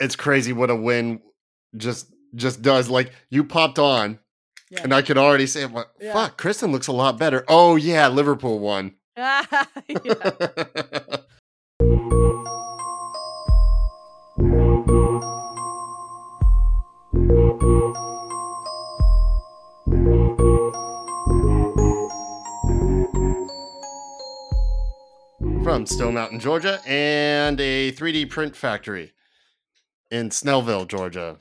it's crazy what a win just just does. Like you popped on, Yeah. and I could already say, well, Yeah. "Fuck, Kristen looks a lot better." Oh yeah, Liverpool won. yeah. From Stone Mountain, Georgia, and a 3D print factory in Snellville, Georgia,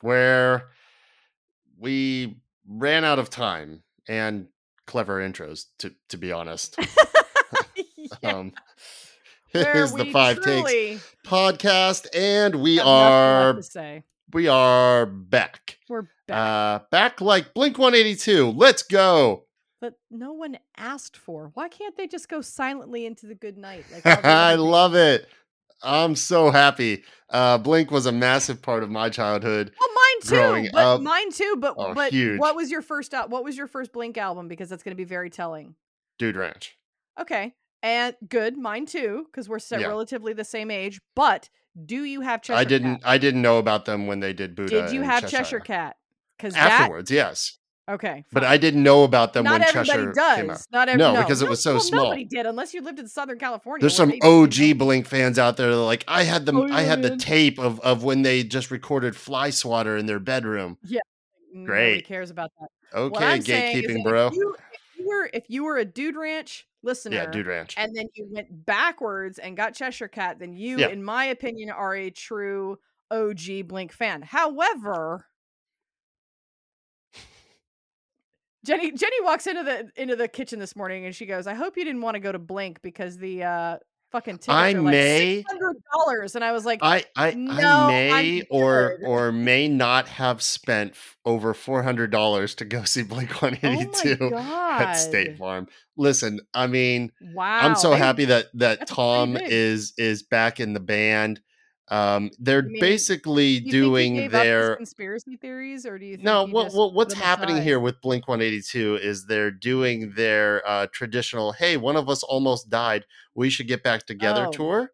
where we ran out of time and clever intros. To to be honest, Yeah. um, here's the five takes podcast, and we are we are back. We're back. Uh, back like Blink 182. Let's go. but no one asked for. Why can't they just go silently into the good night? Like I love it. I'm so happy. Uh, Blink was a massive part of my childhood. Well, mine too. growing But up. mine too. But Oh, but huge. what was your first al- what was your first Blink album? Because that's going to be very telling. Dude Ranch. Okay, and good, mine too, because we're so Yeah. relatively the same age. But do you have Cheshire I didn't. Cat? I didn't know about them when they did Buddha. Did you have Cheshire. Cheshire Cat? Because that Afterwards, yes, okay, but. I didn't know about them not when Cheshire does. came out. Not every, No, no, because it was so well, small. Nobody did unless you lived in Southern California. There's some OG did. Blink fans out there that are like I had them. Oh, I had the tape of of when they just recorded Fly Swatter in their bedroom. Yeah. Great. cares about that. Okay, I'm saying is gatekeeping, bro. If you, if you were if you were a Dude Ranch listener, Yeah, Dude Ranch. and then you went backwards and got Cheshire Cat, then you, Yeah. in my opinion, are a true OG Blink fan. However, Jenny Jenny walks into the into the kitchen this morning and she goes, "I hope you didn't want to go to Blink because the uh fucking tickets I are may- hundred dollars." And I was like, I I, No, I may or or may not have spent over four hundred dollars to go see Blink One "Oh Eighty my Two god!" at State Farm. Listen, I mean, Wow, I'm so I- happy that that Tom is is back in the band. Um, they're mean, basically you doing think he gave up their conspiracy theories, or do you think no. What, what what's happening aside? here with Blink One Eighty Two is they're doing their uh, traditional. Hey, one of us almost died. We should get back together Oh, tour.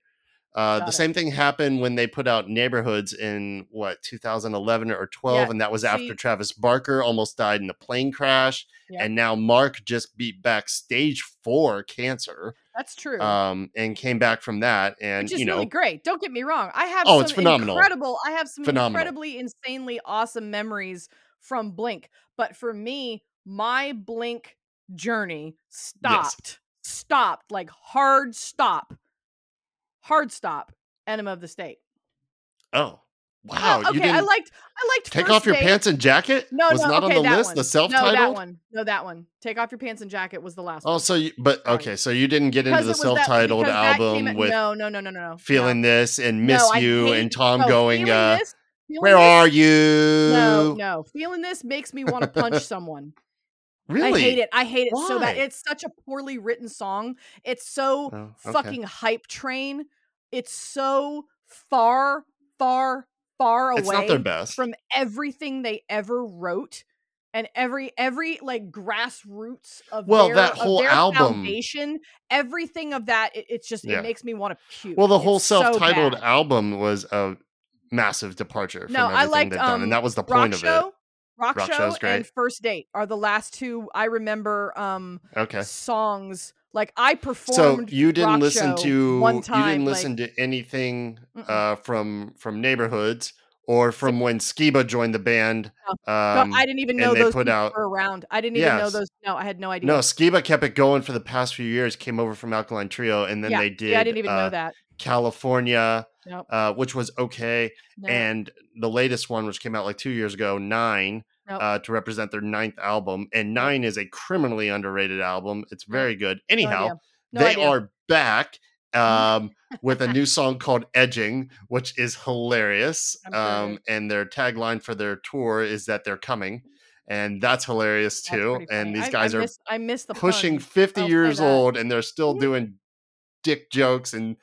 Uh, the it. same thing happened when they put out Neighborhoods in what 2011 or 12, Yeah, and that was see- after Travis Barker almost died in a plane crash, Yeah. and now Mark just beat back stage four cancer, That's true. um, and came back from that, and which is you know, really great. Don't get me wrong. I have Oh, some it's phenomenal. incredible. I have some Phenomenal. incredibly, insanely awesome memories from Blink. But for me, my Blink journey stopped. Stopped like hard stop. Hard stop. Enema of the State. oh wow, you okay, I liked. I liked. take off your Date. pants and jacket. No, was no, not okay, on the list. one. The self-titled. No, that one. No, that one. Take off your pants and jacket was the last Oh, one. so you, but okay, so you didn't get into the it was that- self-titled that album at- with no, no, no, no, no, no. feeling no. this and miss No, you hate- and Tom no, going, uh, This- where This- are you? No, no. Feeling this makes me want to punch someone. Really? I hate it. I hate it so bad. It's such a poorly written song. It's so Oh, okay. fucking hype train. It's so far, far, far away It's not their best. from everything they ever wrote. And every every like grassroots of Well, their, that whole album- foundation, everything of that, it, it's just Yeah. it makes me want to puke. well, the whole It's self-titled bad. album was a massive departure from No, I liked, done, um, and that was the Rock point of Show, Rock, Rock Show, and. First Date are the last two I remember um. Okay. songs. Like I performed. So you didn't listen to one you didn't like, listen to anything uh, from from neighborhoods or from when Skiba joined the band. No, Um, I didn't even know they those put out- were around. I didn't even know Yes. those. No, I had no idea. no, Skiba kept it going for the past few years. Came over from Alkaline Trio, and then yeah, they did. yeah, I didn't even uh, know that. California, Nope. uh, which was okay. No, and the latest one, which came out like two years ago, Nine, Nope. uh, to represent their ninth album. And Nine is a criminally underrated album. It's very good. Anyhow, idea. No they idea. are back um, with a new song called Edging, which is hilarious. I'm sure it Um, and their tagline for their tour is that they're coming. And that's hilarious too. pretty And these guys I are miss, I miss the pushing puns. 50 I'll years old and they're still doing dick jokes and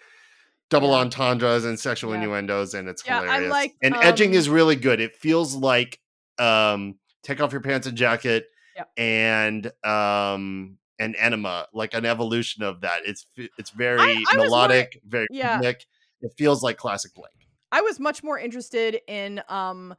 double Yeah. entendres and sexual Yeah. innuendos and it's Yeah, hilarious. liked, and edging um, is really good. It feels like um take off your pants and jacket Yep. and um an enema, like an evolution of that. It's it's very I was melodic, very Yeah. rhythmic. It feels like classic Blink. I was much more interested in um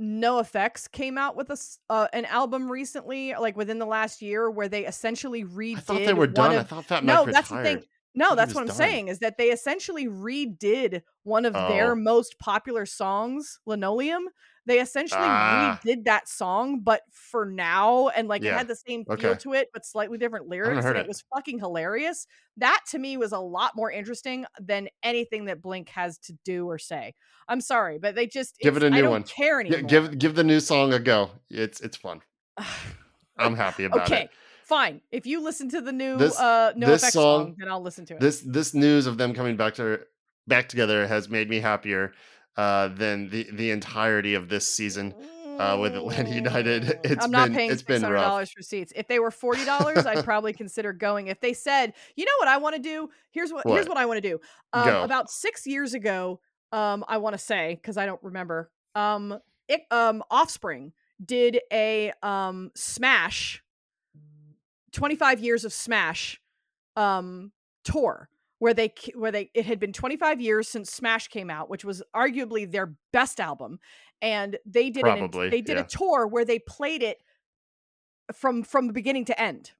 NOFX came out with a uh, an album recently like within the last year where they essentially redid I thought they were one done. I of thought Fat no that's the thing no that's what i'm done. saying is that they essentially redid one of their Oh. most popular songs linoleum they essentially Ah. redid that song but for now and like it had the same feel Okay. to it but slightly different lyrics and it it. was fucking hilarious that to me was a lot more interesting than anything that blink has to do or say i'm sorry but they just Give it a new don't one. care Yeah, anymore give give the new song a go. It's it's fun. I'm happy about okay it. Okay fine if you listen to the new This- uh no this song, song- then i'll listen to it This this news of them coming back to back together has made me happier uh, than the the entirety of this season. uh, with Atlanta United. Mm, It's I'm not been- paying it's been rough. dollars for seats. If they were forty dollars, I'd probably consider going. If they said, "You know what I want to do? Here's what, here's What? what I want to do." Um, about six years ago, um, I want to say because I don't remember. Um, it, um, Offspring did a um Smash, twenty five years of Smash, um, tour where they where they it had been 25 years since Smash came out, which was arguably their best album, and they did an, they did yeah. a tour where they played it from from the beginning to end.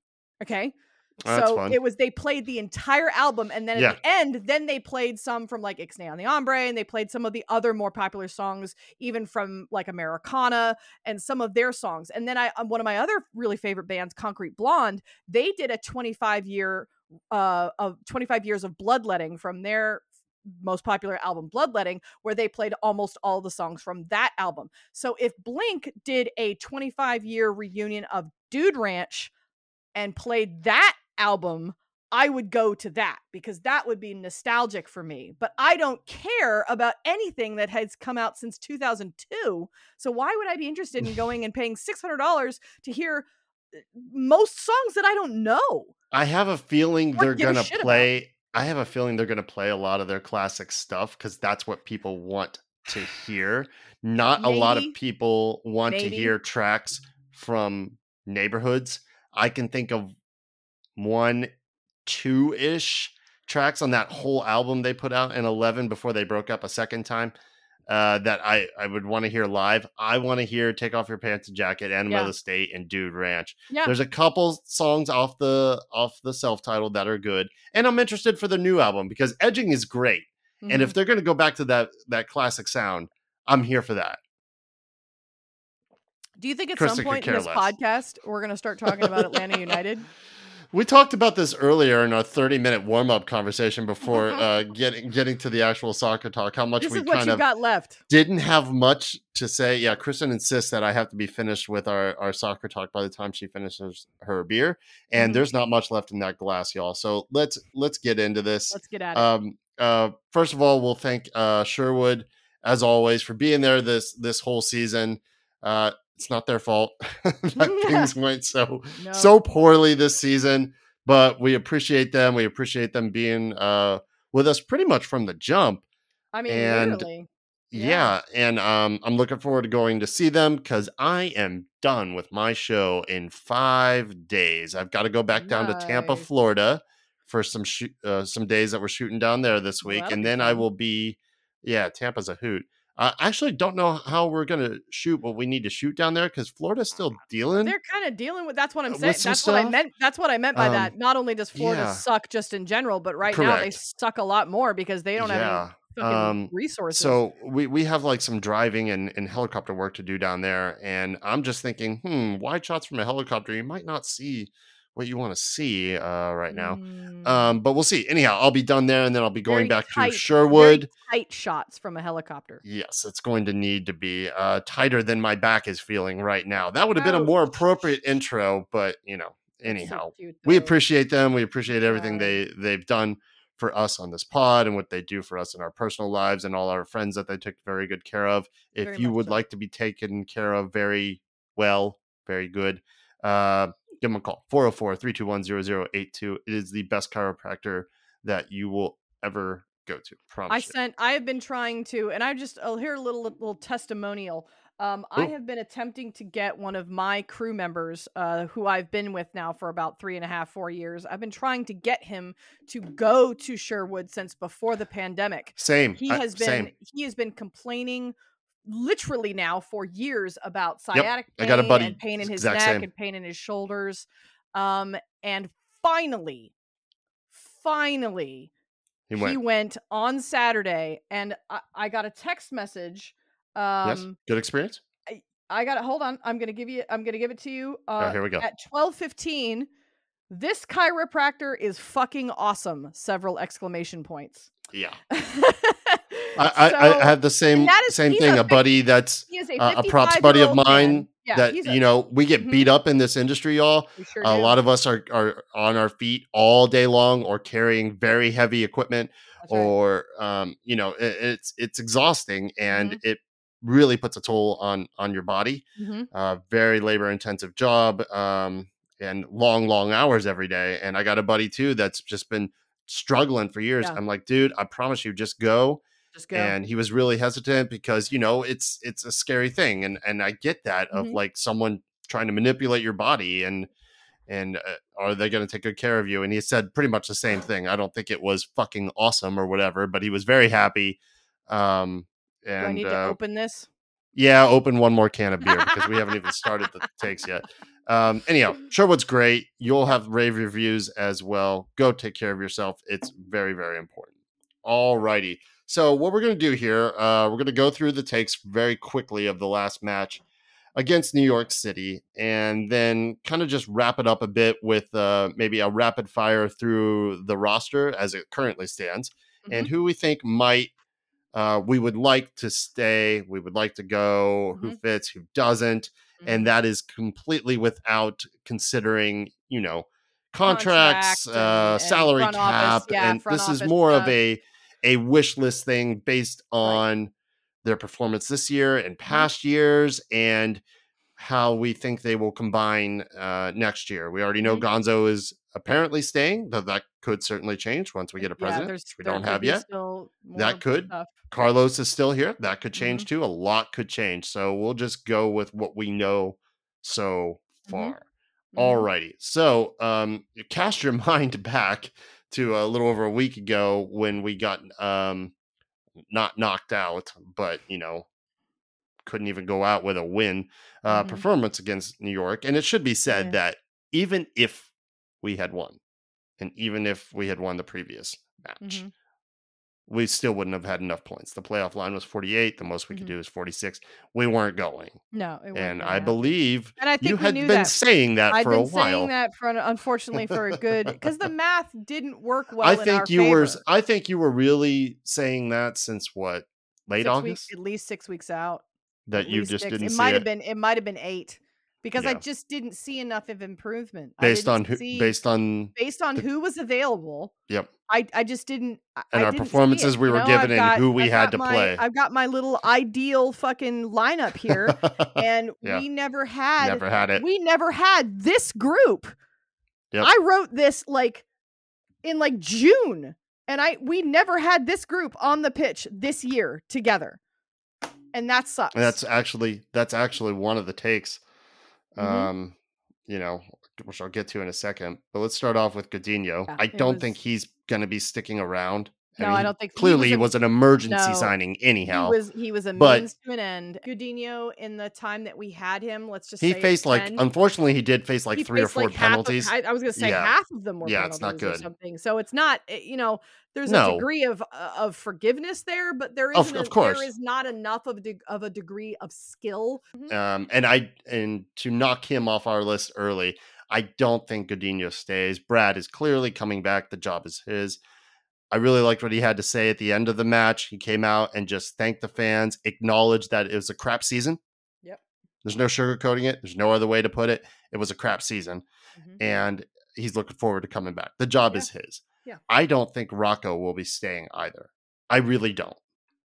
Okay. Oh, so it was they played the entire album and then at Yeah. the end then they played some from like Ixnay on the Hombre and they played some of the other more popular songs even from like Americana and some of their songs and then I um, one of my other really favorite bands Concrete Blonde they did a 25 year uh of 25 years of bloodletting from their most popular album bloodletting where they played almost all the songs from that album. So if blink did a 25 year reunion of dude ranch and played that album i would go to that because that would be nostalgic for me. But i don't care about anything that has come out since 2002 so why would i be interested in going and paying $600 to hear Eh, most songs that i don't know I have a feeling they're gonna shit about. play. I have a feeling they're gonna play a lot of their classic stuff because that's what people want to hear. Not a lot of people want to hear tracks from neighborhoods. I can think of one, two ish tracks on that whole album they put out in 11 before they broke up a second time. Uh, that I, I would want to hear live. I want to hear "Take Off Your Pants and Jacket," "Enema Yeah. of the State," and "Dude Ranch." yeah There's a couple songs off the off the self titled that are good, and I'm interested for the new album because edging is great. And Mhm. if they're going to go back to that that classic sound, I'm here for that. do you think at Krista some point in this less. podcast we're going to start talking about atlanta united We talked about this earlier in our 30 minute warm up conversation before uh, getting getting to the actual soccer talk. How much this we kind of got left didn't have much to say. Yeah, Kristen insists that I have to be finished with our, our soccer talk by the time she finishes her beer, and Mhm. there's not much left in that glass, y'all. So let's let's get into this. let's get at it Um, uh, first of all, we'll thank uh, Sherwood as always for being there this this whole season. Uh, it's not their fault that things went so no. so poorly this season, but we appreciate them. We appreciate them being uh, with us pretty much from the jump. i mean and- literally Yeah, Yeah. and um, I'm looking forward to going to see them because I am done with my show in five days. I've got to go back down to Tampa, Florida, for some shoot, uh, some days that we're shooting down there this week, that'll and then I will be. Yeah, Tampa's a hoot. I actually don't know how we're gonna shoot what we need to shoot down there because Florida's still dealing. they're kind of dealing with that's what i'm Uh, saying that's what i meant that's what i meant by Um, that not only does florida yeah. suck just in general but right now they suck a lot more because they don't have yeah. any um, resources So we, we have like some driving and, and helicopter work to do down there. And I'm just thinking, hmm, wide shots from a helicopter, you might not see what you want to see uh, right now. Mm, Um, but we'll see. Anyhow, I'll be done there and then I'll be going Very back tight- to Sherwood. tight shots from a helicopter Yes, it's going to need to be uh, tighter than my back is feeling right now. That would have been a more appropriate intro, but you know, So anyhow, cute, we appreciate them. We appreciate everything Yeah. they they've done for us on this pod and what they do for us in our personal lives and all our friends that they took very good care of. If Very you would so. like to be taken care of very well, very good, uh, give them a call 404 321 0082. It is the best chiropractor that you will ever go to. Promise. I you. sent. I have been trying to, and I just. I'll hear a little little testimonial. Um, I have been attempting to get one of my crew members, uh, who I've been with now for about three and a half, four years. I've been trying to get him to go to Sherwood since before the pandemic. Same. He I- has been same. he has been complaining literally now for years about Yep, sciatic I got a pain buddy and pain in his neck same. and pain in his shoulders. Um, and finally, finally, He he went. went on Saturday, and I, I got a text message. yes. Um, Good experience. I got it. Hold on. I'm gonna give you. I'm gonna give it to you. Uh, oh, here we go. At twelve fifteen, this chiropractor is fucking awesome. Several exclamation points. Yeah. I, I, I have the same is- same thing. a A buddy that's a, a props buddy of mine man. Yeah, that a, you know we get Mhm. beat up in this industry, y'all. sure a do. lot of us are are on our feet all day long or carrying very heavy equipment That's right. or um, you know it, it's it's exhausting and Mhm. it really puts a toll on on your body Mhm. uh, very labor intensive job um, and long long hours every day and i got a buddy too that's just been struggling for years Yeah. i'm like dude i promise you Just go. And he was really hesitant because you know it's it's a scary thing and and i get that of Mhm. like someone trying to manipulate your body and and uh, are they going to take good care of you? And he said pretty much the same thing. I don't think it was fucking awesome or whatever but he was very happy um do I and need to uh, open this? yeah open one more can of beer because we haven't even started the takes yet. Um anyhow sherwood's great. You'll have rave reviews as well. Go take care of yourself. It's very very important. All righty so what we're going to do here uh we're going to go through the takes very quickly of the last match against new york city and then kind of just wrap it up a bit with uh maybe a rapid fire through the roster as it currently stands and Mm-hmm. who we think might uh, we would like to stay, we would like to go, who Mhm. fits, who doesn't, Mhm. and that is completely without considering, you know, contracts, Contract uh, and- and salary cap, office, yeah, and this is more of a a wish list thing based on their performance this year and Mm-hmm. past years and how we think they will combine uh, next year. We already know Mhm. Gonzo is apparently staying, though that could certainly change once we get a Yeah, president, there's- which we don't have yet. That could. stuff. Carlos is still here. That could change Mhm. too. A lot could change. So we'll just go with what we know so Mhm. far. Mhm. Alrighty. So um cast your mind back to a little over a week ago when we got um not knocked out, but you know, couldn't even go out with a win uh Mhm. performance against New York. And it should be said Yeah. that even if we had won, and even if we had won the previous match, Mhm. We still wouldn't have had enough points. The playoff line was 48. The most we could Mhm. do is 46. We weren't going. No, it wasn't And I believe and I think you had been that. saying that I've for a been saying that for unfortunately for a good because the math didn't work well. I think you were. I think you were really saying that since what? Late six August? weeks, at least six weeks out. that at you just didn't It see might it have been. It might have been eight because I just didn't see enough of improvement. Based on who see, based on based on the- who was available. yep. I I just didn't. And I our didn't performances it, we were know? given I've and who we I've had to my- play. I've got my little ideal fucking lineup here, and Yeah. we never had. Never had it. We never had this group. Yep. I wrote this like in like June, and I we never had this group on the pitch this year together, and that sucks. That's actually that's actually one of the takes. Mhm. Um, you know, which I'll get to in a second. But let's start off with Gudiño. Yeah, I don't think he's going to be sticking around. No, mean, I don't think- he Clearly, was he a- was an emergency No, signing. he Anyhow, was he was a But- means to an end. Gudiño, in the time that we had him, let's just he say it faced like 10, unfortunately he did face like he three or four like, half of- penalties. I, I was gonna say Yeah. half of them were Yeah, it's not penalties or good. something. So it's not eh, you know there's No. a degree of uh, of forgiveness there, but there Of- of course. there is not enough of a of a degree of skill. Mhm. Um, and I and to knock him off our list early, I don't think Gudiño stays. Brad is clearly coming back. The job is his. I really liked what he had to say at the end of the match. He came out and just thanked the fans, acknowledged that it was a crap season. Yep. There's no sugarcoating it. There's no other way to put it. It was a crap season, Mhm. and he's looking forward to coming back. The job Yeah. is his. Yeah. I don't think Rocco will be staying either. I really don't.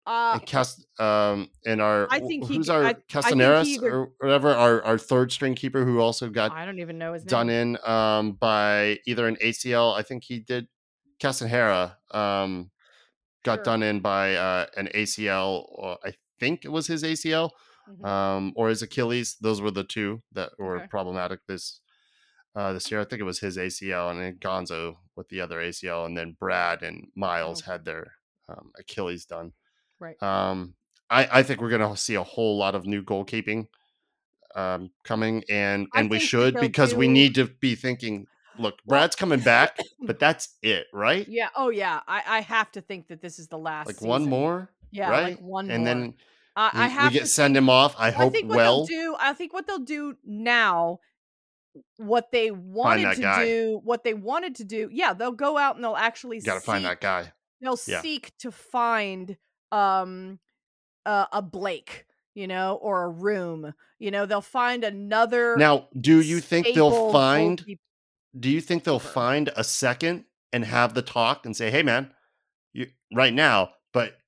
Uh, And Cast, um, and our I think he who's our I- I Castaneras either- or whatever, our, our third string keeper who also got I don't even know his done name. in um by either an ACL. I think he did Castanheira um got Sure. done in by uh an ACL or I think it was his ACL Mhm. um, or his Achilles. Those were the two that were Okay. problematic this uh, this year. I think it was his ACL and then Gonzo with the other ACL, and then Brad and Miles Okay. had their um, Achilles done. Right. Um, I, I think we're going to see a whole lot of new goalkeeping um, coming, and I and we should because we need to be thinking. Look, Brad's coming back, but that's it, right? Yeah. Oh yeah. I, I have to think that this is the last. Like one more, Yeah. right? Like one and more. then I, we, I we have get to send him off. I I hope think what well. they'll do. I think what they'll do now. What they wanted to guy. do, what they wanted to do, yeah, they'll go out and they'll actually Got to find that guy. they'll Yeah. seek to find um uh, a Blake, you know, or a room. You know, they'll find another. Now, do you think they'll find? Do you think they'll find a second and have the talk and say, "Hey, man, you right now, but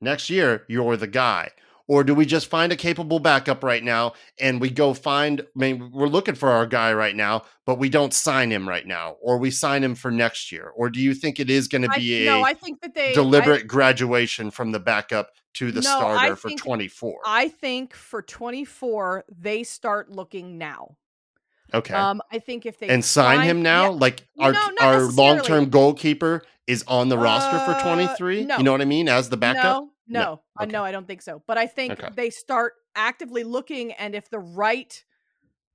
next year you're the guy," or do we just find a capable backup right now and we go find? I mean, we're looking for our guy right now, but we don't sign him right now, or we sign him for next year, or do you think it is going to be a no, I think that they I- deliberate graduation from the backup to the No, I starter for think- 24? I think for 24 they start looking now. Okay. Um, I think if they and sign find- him now? yeah, Like our not our long term goalkeeper is on the roster for Uh, 23? no. You know what I mean? As the backup? No, no, No, I okay. no, I don't think so. But I think Okay. they start actively looking, and if the right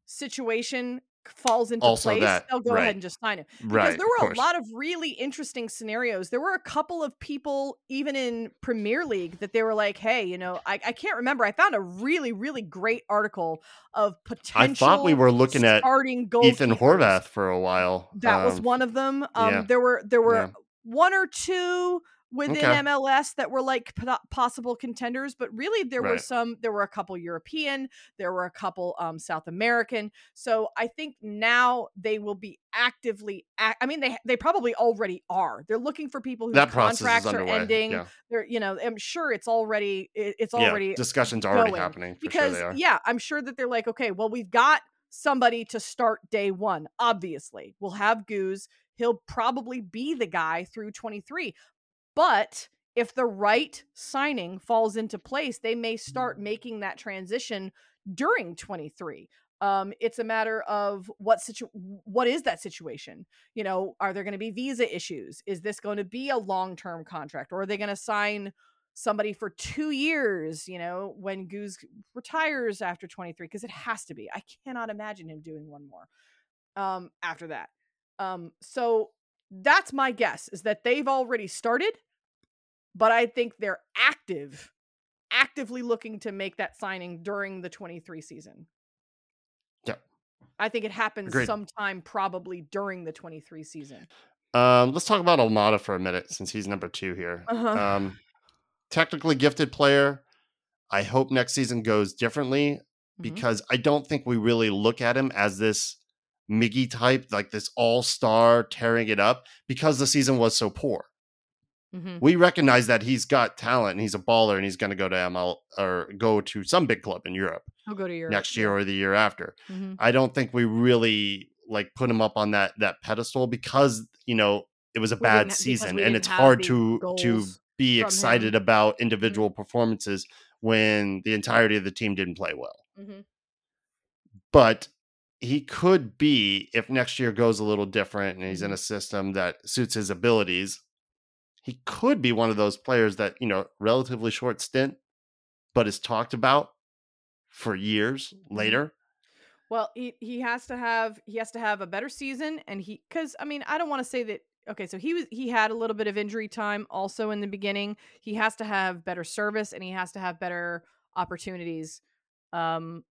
situation falls into Also place, that, they'll go right. ahead and just sign him. Because right. there were a lot of really interesting scenarios. There were a couple of people, even in Premier League, that they were like, "Hey, you know, I, I can't remember. I found a really, really great article of potential. I thought we were looking at starting Ethan. Horvath for a while. That was Um, one of them. Um, yeah. there were there were Yeah. one or two within Okay. MLS that were like po- possible contenders, but really there were some. There were a couple European. There were a couple um, South American. So I think now they will be actively. Ac- I mean, they they probably already are. They're looking for people whose contracts are ending. Yeah. They're you know I'm sure it's already it- it's yeah. already Discussions already going. happening. Because sure they are. yeah i'm sure that they're like okay well we've got somebody to start day one obviously we'll have goose he'll probably be the guy through 23 but if the right signing falls into place they may start making that transition during 23 um, it's a matter of what situ- what is that situation? You know are there going to be visa issues? Is this going to be a long-term contract? Or are they going to sign somebody for two years, you know, when Goose retires after 23, because it has to be. I cannot imagine him doing one more um, after that. Um, so that's my guess is that they've already started, but I think they're active, actively looking to make that signing during the 23 season. Yep. I think it happens Agreed. sometime probably during the 23 season. Um, let's talk about Almada for a minute since he's number two here. Uh-huh. Um, technically gifted player. I hope next season goes differently Mhm. because I don't think we really look at him as this Miggy type, like this all star tearing it up because the season was so poor. Mhm. We recognize that he's got talent and he's a baller and he's going to go to ML or go to some big club in Europe He'll go to your next year or the year after. Mhm. I don't think we really like put him up on that that pedestal because you know it was a We bad season and it's hard to to be excited him. about individual performances when the entirety of the team didn't play well. Mhm. But he could be if next year goes a little different and he's in Mhm. a system that suits his abilities. He could be one of those players that you know relatively short stint, but is talked about for years Mm-hmm. later. Well, he he has to have he has to have a better season, and he because I mean I don't want to say that. Okay, so he was he had a little bit of injury time also in the beginning. He has to have better service, and he has to have better opportunities. Um,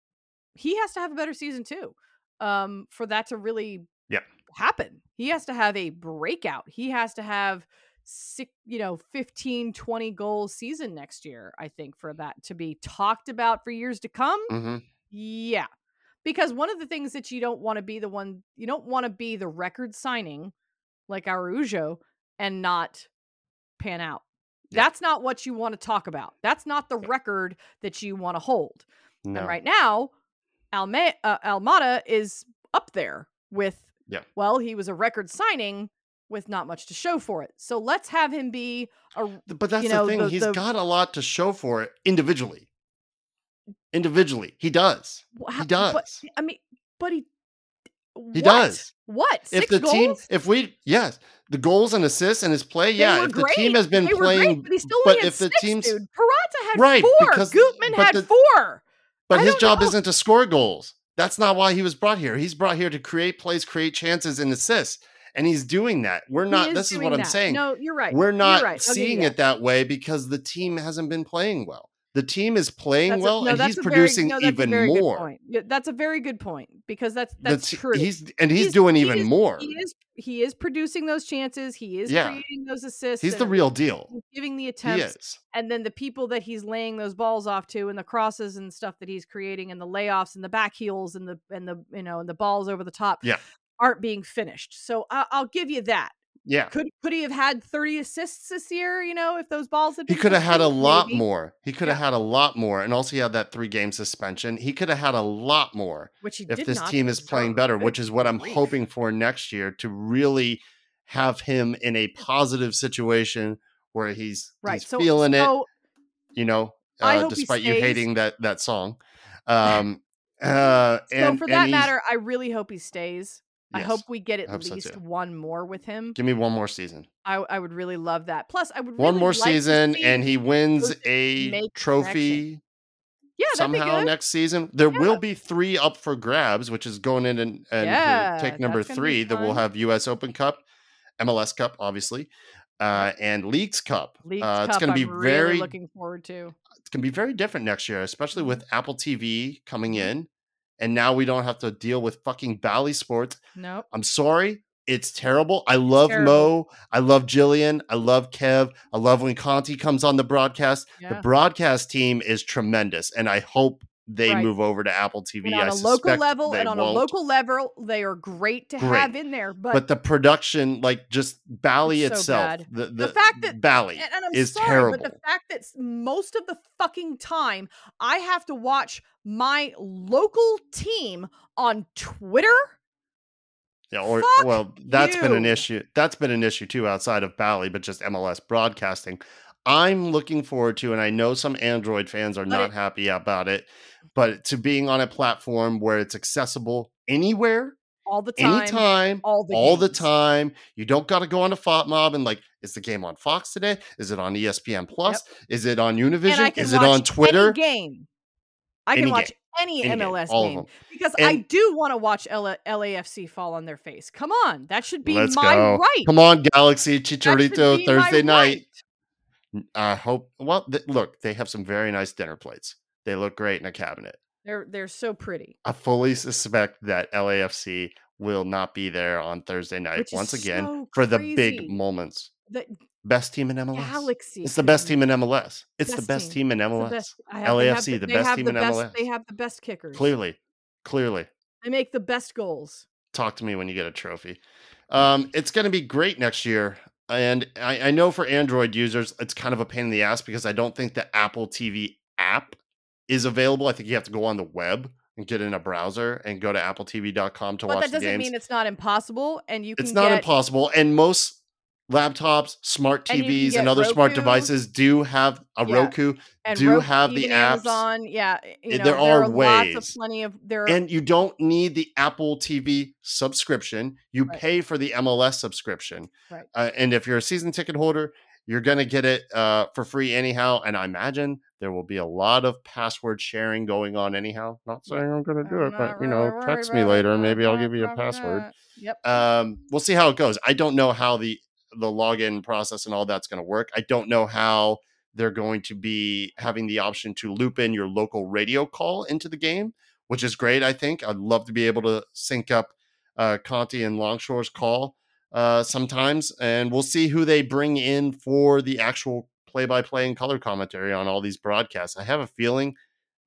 he has to have a better season too. Um, for that to really Yeah. happen, he has to have a breakout. He has to have six, you know, 15, 20 goal season next year, I think, for that to be talked about for years to come. hmm Yeah. Because one of the things that you don't want to be the one you don't want to be the record signing like Araujo and not pan out. Yeah. That's not what you want to talk about. That's not the Yeah. record that you want to hold. No. And right now, Alma- uh, Almada is up there with Yeah. well, he was a record signing with not much to show for it. So let's have him be a But that's you know, the thing. the- He's the- got a lot to show for it individually. individually. He does. Wha- He does. But, I mean, but he. He what? does. What? Six if the goals? team, if we, yes, the goals and assists and his play, yeah. If the team has been They playing, great, but he still but if the six, team's dude. Peralta had Right, four. because- Gutman had the- four. But his job know. isn't to score goals. That's not why he was brought here. He's brought here to create plays, create chances, and assists. And he's doing that. We're not, is this is what I'm saying. No, you're right. We're not right. I'll give you seeing it that way because the team hasn't been playing well. The team is playing That's a- well no, and he's a very- producing no, that's a even more. Yeah, that's a very good point because that's The that's true. He's and he's, He's- doing he even is- more. He is he is producing those chances. He is Yeah. creating those assists. He's the real deal. giving the attempts, and then the people that he's laying those balls off to, and the crosses and stuff that he's creating, and the layoffs and the back heels and the and the you know and the balls over the top, Yeah. aren't being finished. So I, I'll give you that. Yeah. Could could he have had thirty assists this year? You know, if those balls had He could have had a lot Maybe. more. He could have had a lot more. And also he had that three game suspension. He could have had a lot more which he if this team is playing better, which is what I'm hoping for next year to really have him in a positive situation where he's, Right. he's So feeling it, you know, uh, despite you hating that that song. Um uh So and, for that matter, I really hope he stays. I hope we get at hope so least one more with him. give me one more season. I, I would really love that. Plus, I would One more like season and he wins a trophy yeah, somehow next season. There Yeah. will be three up for grabs, which is going in and, and Yeah, take number that's gonna be three. That we'll have U.S. Open Cup, MLS Cup, obviously, uh, and Leagues Cup. Leagues uh, it's going to be I'm very, really looking forward to. it's going to be very different next year, especially with Mm-hmm. Apple TV coming in, and now we don't have to deal with fucking Bally Sports. Nope. I'm sorry. It's terrible. I love terrible. Mo. I love Jillian. I love Kev. I love when Conti comes on the broadcast. The broadcast team is tremendous, and I hope they Right. move over to Apple TV. And on I a local level and on a won't. local level, they are great to Great. have in there. But, but, the production, like just Bally It's so itself, bad. the, the fact that- Bally and, and I'm is sorry, terrible. but the fact that most of the fucking time I have to watch my local team on Twitter. Yeah, or Fuck well, that's been an issue. That's been an issue too outside of Bally, but just MLS broadcasting. I'm looking forward to, and I know some Android fans are not it- happy about it, but to being on a platform where it's accessible anywhere, all the time. anytime, all the all the time. You don't got to go on a to FOTMob and like, is the game on Fox today? Is it on ESPN Plus? Is it on Univision? Is it on Twitter? Any game. I can Any watch game. any, Any game. MLS game them. because I do want to watch L- LAFC fall on their face. Come on, that should be my go. right. Come on, Galaxy Chicharito Thursday night. right. I hope. Well, th- look, they have some very nice dinner plates. They look great in a cabinet. They're they're so pretty. I fully suspect that LAFC will not be there on Thursday night once again so for the big moments. The Best team in MLS. Galaxy. It's the best team in MLS. It's the Best best team. team in it's the MLS. best- I have- they have LAFC, the they best team the in best- MLS. They have the best kickers. Clearly, clearly. they make the best goals. talk to me when you get a trophy. Um, it's going to be great next year. And I, I know for Android users, it's kind of a pain in the ass because I don't think the Apple TV app is available. I think you have to go on the web and get in a browser and go to appletv.com to But watch that doesn't mean it's not impossible. And you can It's not get, impossible. And most laptops, smart And TVs, and, get other smart devices do have a Yeah. Roku. and do Roku, have the apps. Amazon. Yeah, you know, there are lots ways. of plenty of there. Are, And you don't need the Apple TV subscription. You Right. pay for the MLS subscription. Right. Uh, and if you're a season ticket holder, you're going to get it uh, for free anyhow. And I imagine there will be a lot of password sharing going on anyhow. Not saying I'm going to do I'm it, but not you know, text me later and maybe I'll give you a password. not. Yep. Um, we'll see how it goes. I don't know how the the login process and all that's going to work. I don't know how they're going to be having the option to loop in your local radio call into the game, which is great. I think I'd love to be able to sync up uh, Conti and Longshore's call uh, sometimes, and we'll see who they bring in for the actual play-by-play and color commentary on all these broadcasts. I have a feeling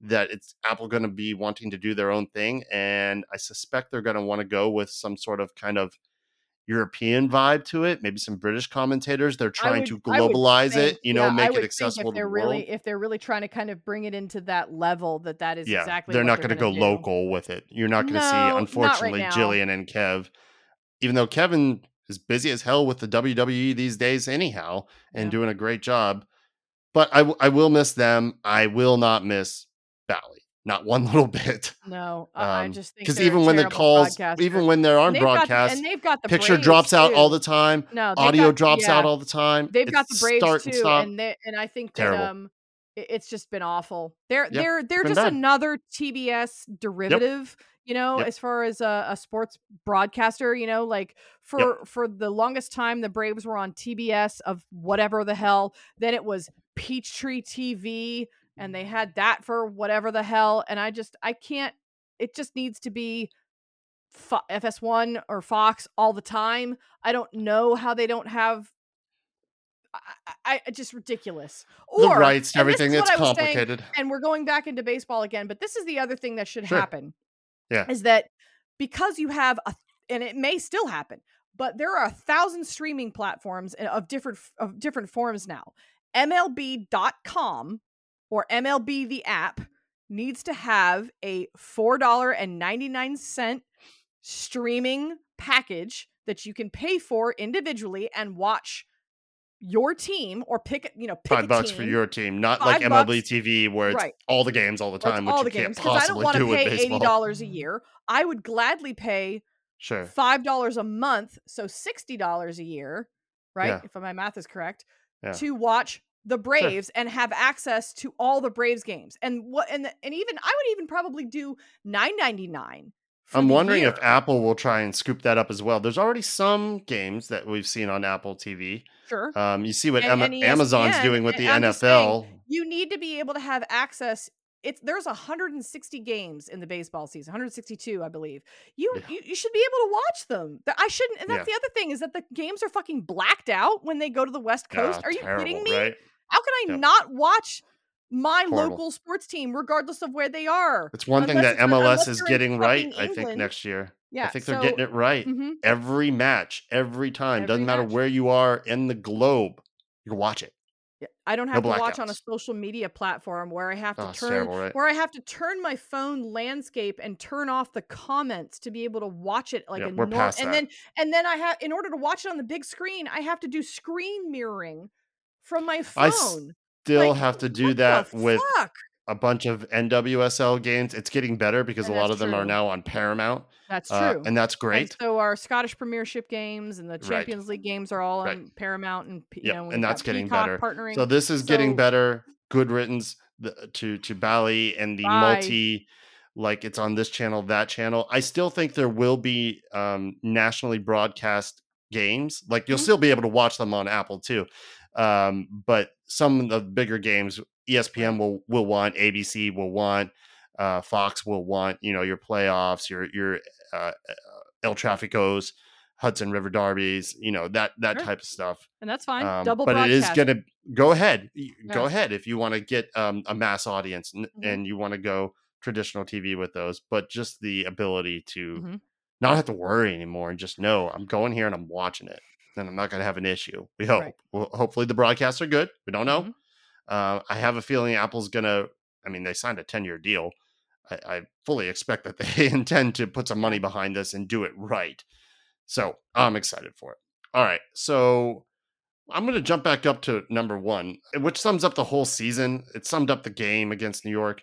that it's Apple going to be wanting to do their own thing, and I suspect they're going to want to go with some sort of kind of European vibe to it. Maybe some British commentators. They're trying would- to globalize think- it, you know, yeah, make it accessible if to they're the really world. if they're really trying to kind of bring it into that level that that is yeah, exactly they're not going to go do. local with it. You're not going to No, see, not right unfortunately. Jillian and Kev. Even though Kevin is busy as hell with the WWE these days, anyhow, and Yeah. doing a great job. But I, w- I will miss them. I will not miss Bally. not one little bit. No, I I Um, just think because even when the calls, even when they're on got the- broadcast, and they've got the picture drops out all the time, No, audio got- drops yeah. out all the time. They've got the It's Braves start too, and stop. and they, and I think that um, it's just been awful. They're Yep, they're they're just bad. another TBS derivative, you know, Yep. as far as a, a sports broadcaster. You know, like for for the longest time, the Braves were on TBS of whatever the hell. Then it was Peachtree TV, and they had that for whatever the hell. And I just I can't. It just needs to be. Fo- FS1 or Fox all the time. I don't know how they don't have I, I, just ridiculous. the rights and everything. It's was saying, complicated. and we're going back into baseball again, but this is the other thing that should Sure. happen. Yeah. Is that because you have a and it may still happen, but there are a thousand streaming platforms eh, of different of different forms now. MLB.com or MLB the app needs to have a $4.99 streaming package that you can pay for individually and watch your team or pick you know pick Five a bucks for your team, not like MLB bucks. TV where it's Right. all the games all the time, which all you the can't games I don't possibly want to do with pay Eighty dollars a year. I would gladly pay Sure. five dollars a month, so sixty dollars a year, right? Yeah. If my math is correct, Yeah. to watch the Braves and have access to all the Braves games. And what and and even I would even probably do nine ninety nine. I'm wondering if Apple will try and scoop that up as well. There's already some games that we've seen on Apple TV. sure Um, you see what And- and Amazon's doing with the I'm NFL. you need to be able to have access. It's there's 160 games in the baseball season, 162, I believe. You Yeah. you, you should be able to watch them. I shouldn't. And that's Yeah. the other thing is that the games are fucking blacked out when they go to the West Coast. Ah, are you terrible, kidding me? Right? How can I Yep. not watch my local sports team regardless of where they are? It's one thing that MLS is getting right. fucking I think next year. Yeah, I think they're so- getting it right. Mhm. Every match, every time, Every doesn't matter match. where you are in the globe, you can watch it. Yeah, I don't No have to watch on a social media platform where I have to Oh, turn terrible, right? where I have to turn my phone landscape and turn off the comments to be able to watch it like Yeah, a we're normal. And that. then and then I have in order to watch it on the big screen, I have to do screen mirroring from my I phone. Still Like, have to do that with a bunch of NWSL games. It's getting better because And a lot of them are now on Paramount. That's uh, true. and that's And great. so our Scottish Premiership games and the Right. Champions League games are all on Right. Paramount and you Yep, know and that's getting Peacock better. partnering. So this is getting better. Good riddance the, to to Bally and the Bye. multi, like it's on this channel, that channel. I still think there will be um, nationally broadcast games. Like you'll Mhm. still be able to watch them on Apple too. Um, but some of the bigger games, ESPN will will want, ABC will want, uh, Fox will want. You know your playoffs, your your uh, El Traficos, Hudson River derbies. You know that that Sure. type of stuff. and that's fine. Um, Double but it is going to go ahead. Go Yeah. ahead if you want to get um, a mass audience and, Mhm. and you want to go traditional TV with those. But just the ability to Mhm. not have to worry anymore and just know I'm going here and I'm watching it. Then I'm not going to have an issue. We hope. Right. Well, hopefully the broadcasts are good. We don't know. Mhm. Uh, I have a feeling Apple's going to. I mean, they signed a 10 year deal. I, I fully expect that they intend to put some money behind this and do it right. So I'm excited for it. All right. So I'm going to jump back up to number one, which sums up the whole season. It summed up the game against New York.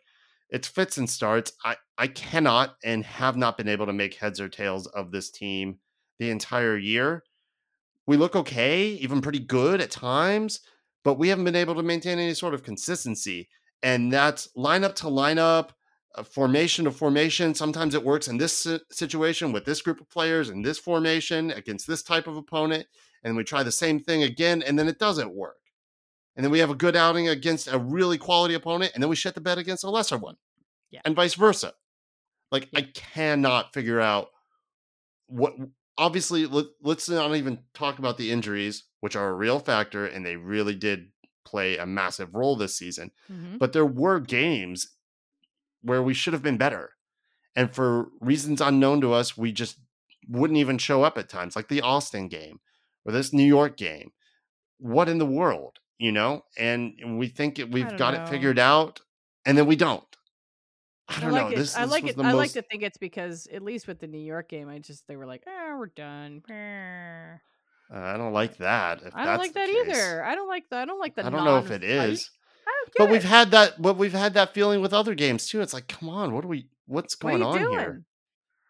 It's fits and starts. I, I cannot and have not been able to make heads or tails of this team the entire year. We look okay, even pretty good at times, but we haven't been able to maintain any sort of consistency. And that's lineup to lineup, uh, formation to formation. Sometimes it works in this situation with this group of players in this formation against this type of opponent. And we try the same thing again, and then it doesn't work. And then we have a good outing against a really quality opponent, and then we shut the bed against a lesser one. Yeah. And vice versa. Like, Yeah. I cannot figure out what. Obviously, let, let's not even talk about the injuries, which are a real factor, and they really did play a massive role this season Mhm. but there were games where we should have been better. And for reasons unknown to us, we just wouldn't even show up at times, like the Austin game or this New York game. What in the world, you know? And we think we've got know. it figured out, and then we don't. I I don't like know. it. This, I like it. I most. like to think it's because at least with the New York game, I just they were like, "Ah, we're done." Uh, I don't like that. If I don't like that case. either. I don't like that. I don't like that. I don't know if it is. I but we've had that. But we've had that feeling with other games too. It's like, come on, what are we? What's What are going you on doing? here?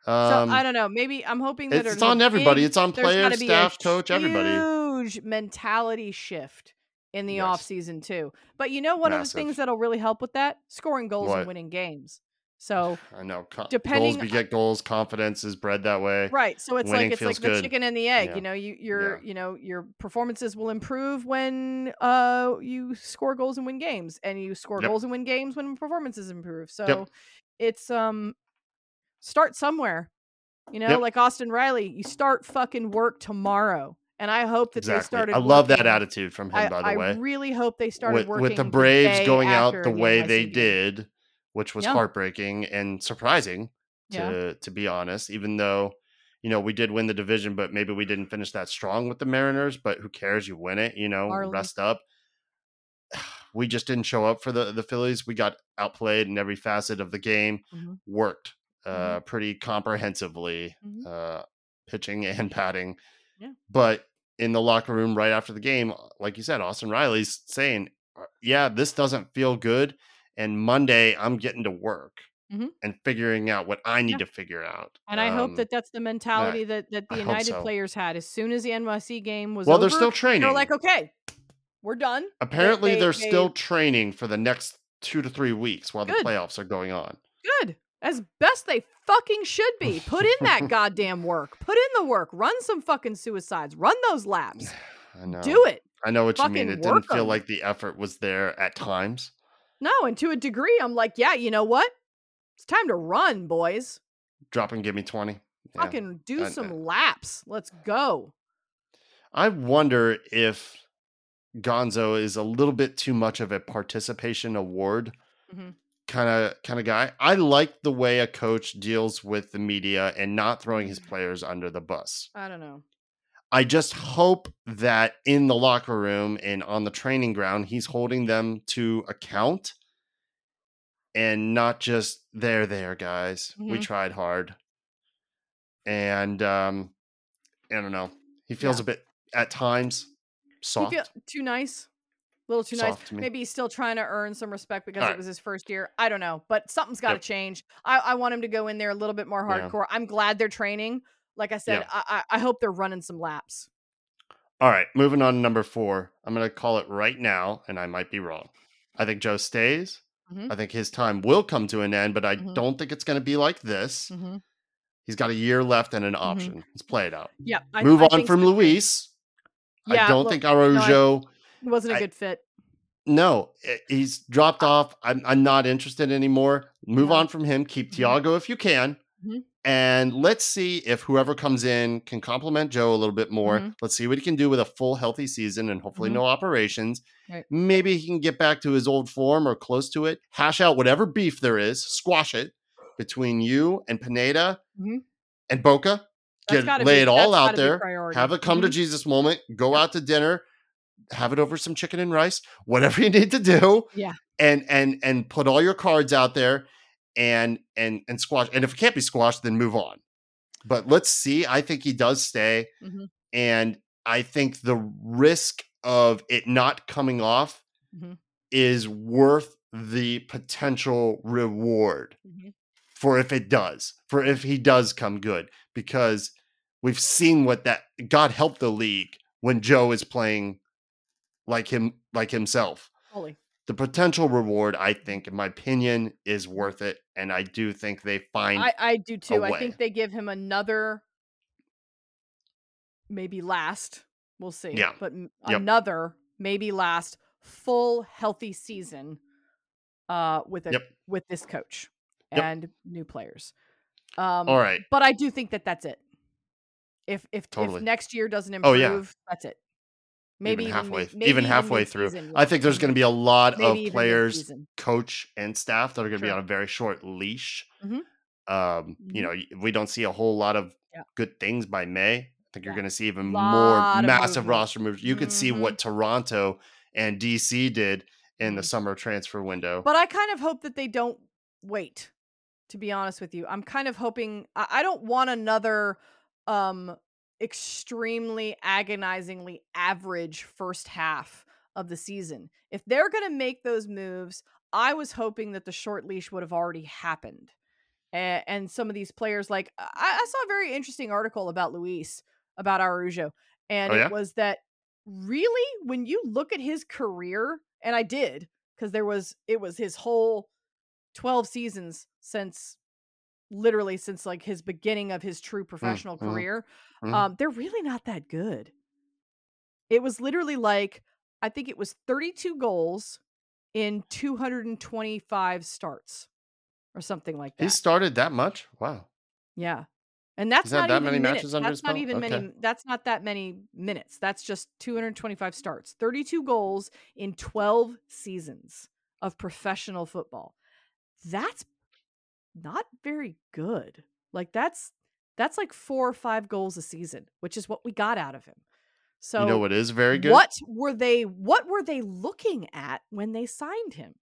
so Um, I don't know. Maybe I'm hoping that it's, on everybody. big- It's on players, be a staff, coach, everybody. Huge mentality shift in the Yes. off season too. But you know, one of the things that'll really help with that: scoring goals What? and winning games. So I know. Co- Depending- goals beget goals. Confidence is bred that way. right, so it's Winning like it's like feels the good. chicken and the egg. Yeah. You know, you your Yeah. you know your performances will improve when uh you score goals and win games, and you score Yep. goals and win games when performances improve. So it's um start somewhere. You know, Yep. like Austin Riley, you start fucking work tomorrow. And I hope that they started I love that attitude from him. I, by the I way, I really hope they started with, working with the Braves going out the way they did, which was Yeah. heartbreaking and surprising to Yeah. to be honest. Even though you know we did win the division, but maybe we didn't finish that strong with the Mariners. But who cares? You win it. You know, Marlins. rest up. We just didn't show up for the the Phillies. We got outplayed in every facet of the game. Mhm. Worked uh, pretty comprehensively, Mhm. uh, pitching and batting. Yeah. But in the locker room right after the game, like you said, Austin Riley's saying, "Uh, "Yeah, this doesn't feel good." And Monday, I'm getting to work Mhm. and figuring out what I need Yeah. to figure out. And I hope Um, that that's the mentality that, that the hope United so. players had. As soon as the NYC game was well, over, they're still training. they're like, okay, we're done. Apparently, they- are they- still training for the next two to three weeks while Good. the playoffs are going on. Good. As best they fucking should be. Put in that goddamn work. Put in the work. Run some fucking suicides. Run those laps. I know. Do it. I know what you mean. It didn't feel like the effort was there at times. No, and to a degree, I'm like, yeah, you know what? It's time to run, boys. Drop and give me 20. Yeah. Fucking do I- uh, some laps. Let's go. I wonder if Gonzo is a little bit too much of a participation award kind of kind of guy. I like the way a coach deals with the media and not throwing his mm-hmm. players under the bus. I don't know. I just hope that in the locker room and on the training ground, he's holding them to account and not just there, there, guys. We Mhm. tried hard. And um, I don't know. He feels Yeah. a bit at times soft. too nice. A little too Soft nice. Maybe he's still trying to earn some respect because it was his first year. I don't know, but something's got to Yep. change. I, I want him to go in there a little bit more Yeah. hardcore. I'm glad they're training. Like I said, Yeah. I, I hope they're running some laps. All right, moving on to number four. I'm going to call it right now, and I might be wrong. I think Joe stays. Mhm. I think his time will come to an end, but I Mhm. don't think it's going to be like this. Mm-hmm. He's got a year left and an option. Let's play it out. Yeah. I, Move I on from so. Luis. Yeah, I don't look, think Araujo. It wasn't a good fit. no, he's dropped off. I'm, I'm not interested anymore. Move Yeah. on from him. Keep Mhm. Tiago if you can. And let's see if whoever comes in can compliment Joe a little bit more. Mhm. Let's see what he can do with a full healthy season and hopefully Mhm. no operations. Right. Maybe he can get back to his old form or close to it. Hash out whatever beef there is, squash it between you and Pineda Mhm. and Boca. Get lay be- it all out there. Have a come to Mhm. Jesus moment. Go out to dinner. Have it over some chicken and rice. Whatever you need to do. Yeah. And and and put all your cards out there and and and squash. And if it can't be squashed, then move on. But let's see. I think he does stay. Mhm. And I think the risk of it not coming off Mhm. is worth the potential reward Mhm. for if it does, for if he does come good, because we've seen what that God help the league when Joe is playing like him, like himself. Fully. The potential reward, I think, in my opinion, is worth it, and I do think they find I, I do too. I think they give him another, maybe last. We'll see. Yeah. But Yep. another, maybe last full healthy season uh, with a Yep. with this coach Yep. and new players. Um, all right. But I do think that that's it. If if, Totally. if next year doesn't improve, Oh, yeah. that's it. Maybe even even halfway, mid- maybe even halfway through. I think there's going to be a lot Maybe of players, coach, and staff that are going to be on a very short leash. Mhm. Um, you Mhm. know, we don't see a whole lot of Yeah. good things by May. I think you're going to see even more massive movement. roster moves. You could see Mhm. what Toronto and DC did in the Mhm. summer transfer window. But I kind of hope that they don't wait. To be honest with you, I'm kind of hoping. I, I don't want another um extremely agonizingly average first half of the season. If they're going to make those moves, I was hoping that the short leash would have already happened. And, and some of these players, like I, I, saw a very interesting article about Luis, about Araujo, and Oh, yeah? it was that really when you look at his career, and I did because there was it was his whole 12 seasons since literally since like his beginning of his true professional mhm, career mhm. um they're really not that good it was literally like i think it was 32 goals in 225 starts or something like that. He started that much? Wow. yeah and that's had not that even many minutes. matches under that's his not belt? even many that's not that many minutes that's just 225 starts 32 goals in 12 seasons of professional football that's not very good like that's that's like four or five goals a season which is what we got out of him so you know what is very good? what were they what were they looking at when they signed him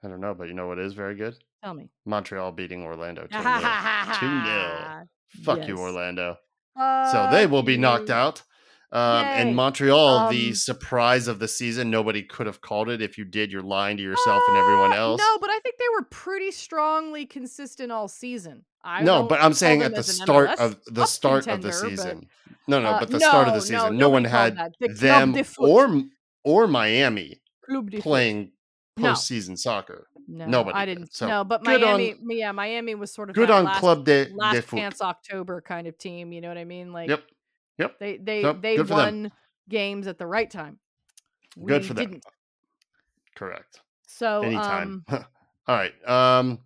I don't know, but you know what is very good? tell me Montreal beating Orlando 2 0. 2-0. Fuck you, Yes. Orlando. So they will be knocked out. Um, and Montreal, the Um, surprise of the season, nobody could have called it. If you did, you're lying to yourself and everyone Uh, else. No, but I think they were pretty strongly consistent all season. I no, but I'm saying at the start MLS of the start of the contender, but, season. No, no, uh, but the start of the season, no, one had. The them or or Miami de Foot. playing No. postseason soccer. No, nobody I did. didn't. So, no, but good on- Miami, yeah, Miami was sort of Good on last, Club de, de last Foot. chance October kind of team. You know what I mean? Like, Yep. Yep. they they So, they won games at the right time. Good for them. Didn't. Correct. So Anytime. um, All right. Um,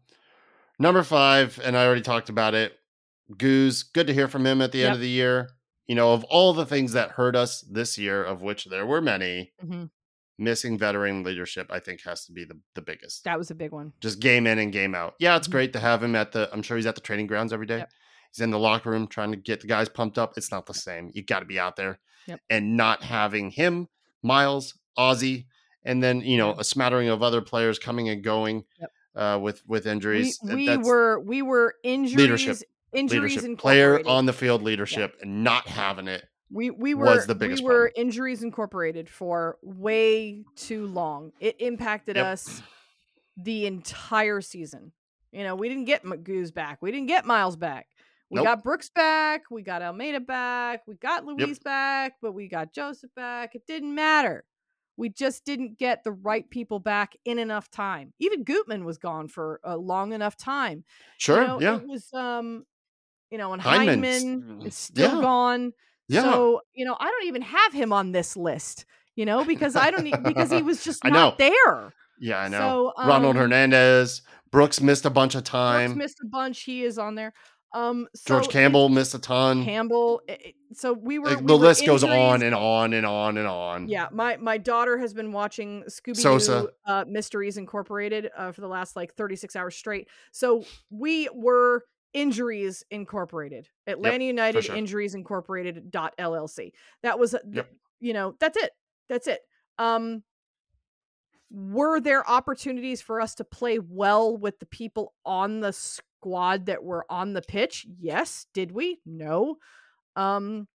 number five, and I already talked about it. Goose, good to hear from him at the end of the year. You know, of all the things that hurt us this year, of which there were many, mhm, missing veteran leadership, I think, has to be the, the biggest. that was a big one. Just game in and game out. Yeah, it's Mhm. great to have him at the. I'm sure he's at the training grounds every day. Yep. He's in the locker room trying to get the guys pumped up. It's not the same. You got to be out there, Yep. and not having him, Miles, Ozzy, and then you know a smattering of other players coming and going Yep. uh, with with injuries. Th- we were we were injuries Leadership. injuries leadership. Player on the field leadership and not having it. we we were was the biggest we were problem. injuries incorporated for way too long. It impacted Yep. us the entire season. You know, we didn't get McGoose back. We didn't get Miles back. We Nope. got Brooks back. We got Almada back. We got Luis back, but we got Josef back. It didn't matter. We just didn't get the right people back in enough time. Even Gutman was gone for a long enough time. Sure, You know, yeah, It was um, you know, and Hyndman's- Hyndman is still yeah. gone. yeah. So, you know, I don't even have him on this list, you know, because I don't because he was just I not know. there. yeah, I know. So, Ronald um, Hernandez, Brooks missed a bunch of Brooks time. missed a bunch. He is on there. Um so George it- Campbell missed a ton. Campbell. it- it- so we were Like, we the were list goes on and on and on and on. Yeah, my my daughter has been watching Scooby Doo uh, Mysteries Incorporated uh, for the last like 36 hours straight. So we were Injuries Incorporated, Atlanta United sure. Injuries Incorporated dot LLC. That was, uh, Yep. you know, that's it. That's it. Um, were there opportunities for us to play well with the people on the squad that were on the pitch? Yes. Did we? No. Um,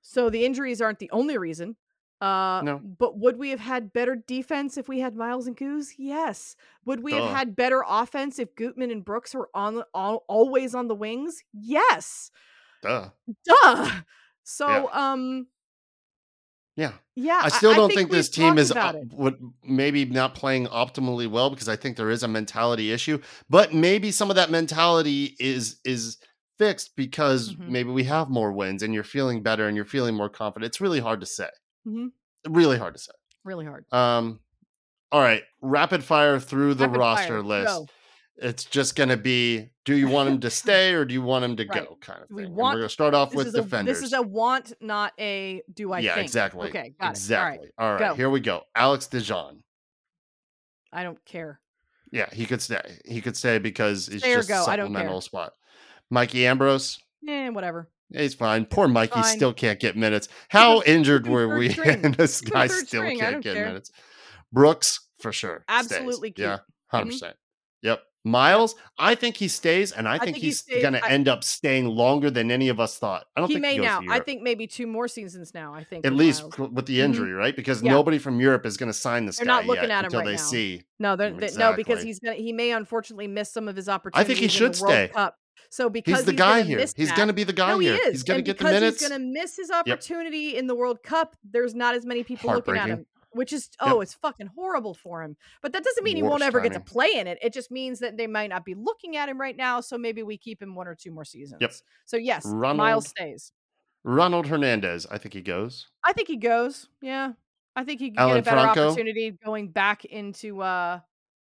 so the injuries aren't the only reason. Uh, No. But would we have had better defense if we had Miles and Goose? Yes. Would we Duh. have had better offense if Gutman and Brooks were on the, al- always on the wings? Yes. Duh. Duh. So, um, Yeah. yeah. I still don't think, think, this team is uh, would maybe not playing optimally well because I think there is a mentality issue, but maybe some of that mentality is is fixed because Mhm. maybe we have more wins and you're feeling better and you're feeling more confident. It's really hard to say. Mhm. Really hard to say. Really hard. Um all right, rapid fire through the Rapid roster fire, list. go. It's just going to be do you want him to stay or do you want him to Right. go kind of We thing. And want- we're going to start off with is, a, defenders. this is a want, not a do I yeah, think. exactly. Okay, got exactly. it. All right. All right, here we go. Alex De John. I don't care. Yeah, he could stay. He could stay because it's Stay just go, I don't care. supplemental spot. Mikey Ambrose, Eh, whatever. he's fine. Poor Mikey Fine. still can't get minutes. How injured were we? And this guy still string, can't get care. minutes. Brooks for sure. Absolutely. Yeah, 100 Mhm. percent. Yep. Miles, I think he stays, and I, think, think he's stays. going to end up staying longer than any of us thought. I don't He think may he now. I think maybe two more seasons now. I think at least Miles. with the Mhm. injury, right? Because Yeah. nobody from Europe is going to sign this They're guy not looking at him until right they now. see. No, they're, they, no, because he's gonna. He may unfortunately miss some of his opportunities. I think he should stay. Cup. So because He's the guy here. He's going to be the guy no, he here. is. He's going to get the because minutes. He's going to miss his opportunity in the World Cup. There's not as many people looking at him, which is Yep. oh, it's fucking horrible for him. But that doesn't mean he won't Worst ever get to play in it. It just means that they might not be looking at him right now. So maybe we keep him one or two more seasons. Yep. So yes, Ronald- Miles stays. Ronald Hernandez, I think he goes. I think he goes. Yeah, I think he could Alan get a better Franco? opportunity going back into uh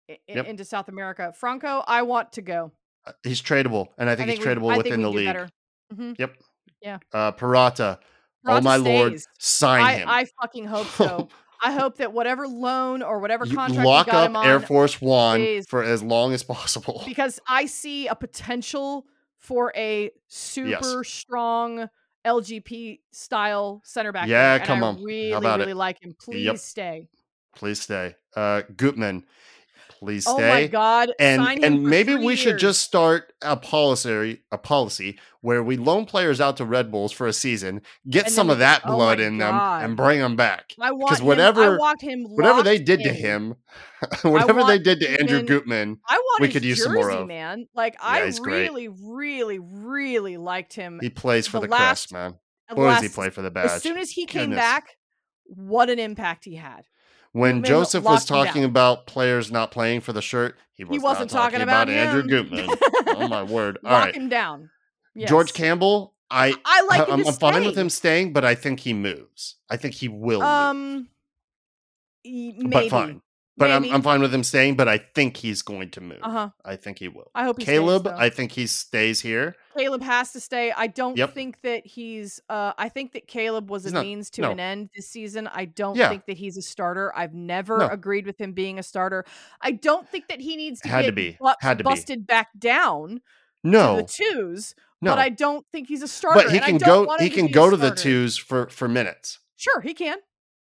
i- i- Yep. into South America. Franco, I want to go. Uh, He's tradable, and I think, he's we- tradable I within think the league. better. hmm Yep. Yeah. Uh, Purata. oh Peralta my lord, sign I, him. I fucking hope so. I hope that whatever loan or whatever You contract lock we got up him on, Air Force One stays. for as long as possible. because I see a potential for a super strong LGP style center back. Yeah, come on. Really, really it? like him. Please Yep. stay. Please stay. Uh, Gutman, please Oh my god! and and maybe we should just start a policy a policy where we loan players out to Red Bulls for a season, get And some of that oh blood in them, and bring them back. I want him, I whatever- him. Whatever they did to him, whatever they did to Andrew him- Gutman, I want we could use jersey, some more of. man. Like I he's great. really, really, really liked him. he plays for the the, last- crest, man. Boy, does he play for the badge. As soon as he came Goodness. back, what an impact he had. When Josef was talking about players not playing for the shirt, he, was he wasn't not talking, about, Andrew him. Gutman. oh my word! All Lock right, him down. George Campbell. I I like. I'm, I'm fine with him staying, but I think he moves. I think he will. Um, maybe. but fine. But I'm, I'm fine with him staying, but I think he's going to move. Uh huh. I think he will. I hope he Caleb, Stays, though. I think he stays here. Caleb has to stay. I don't Yep. think that he's. Uh, I think that Caleb was He's a not- means to no. an end this season. I don't Yeah. think that he's a starter. I've never No. agreed with him being a starter. I don't think that he needs to Had to be. bu- Had to be. busted back down No, to the twos. no. But I don't think he's a starter. But he and I can don't go. want He him can be a go to the starter. twos for for minutes, Sure, he can.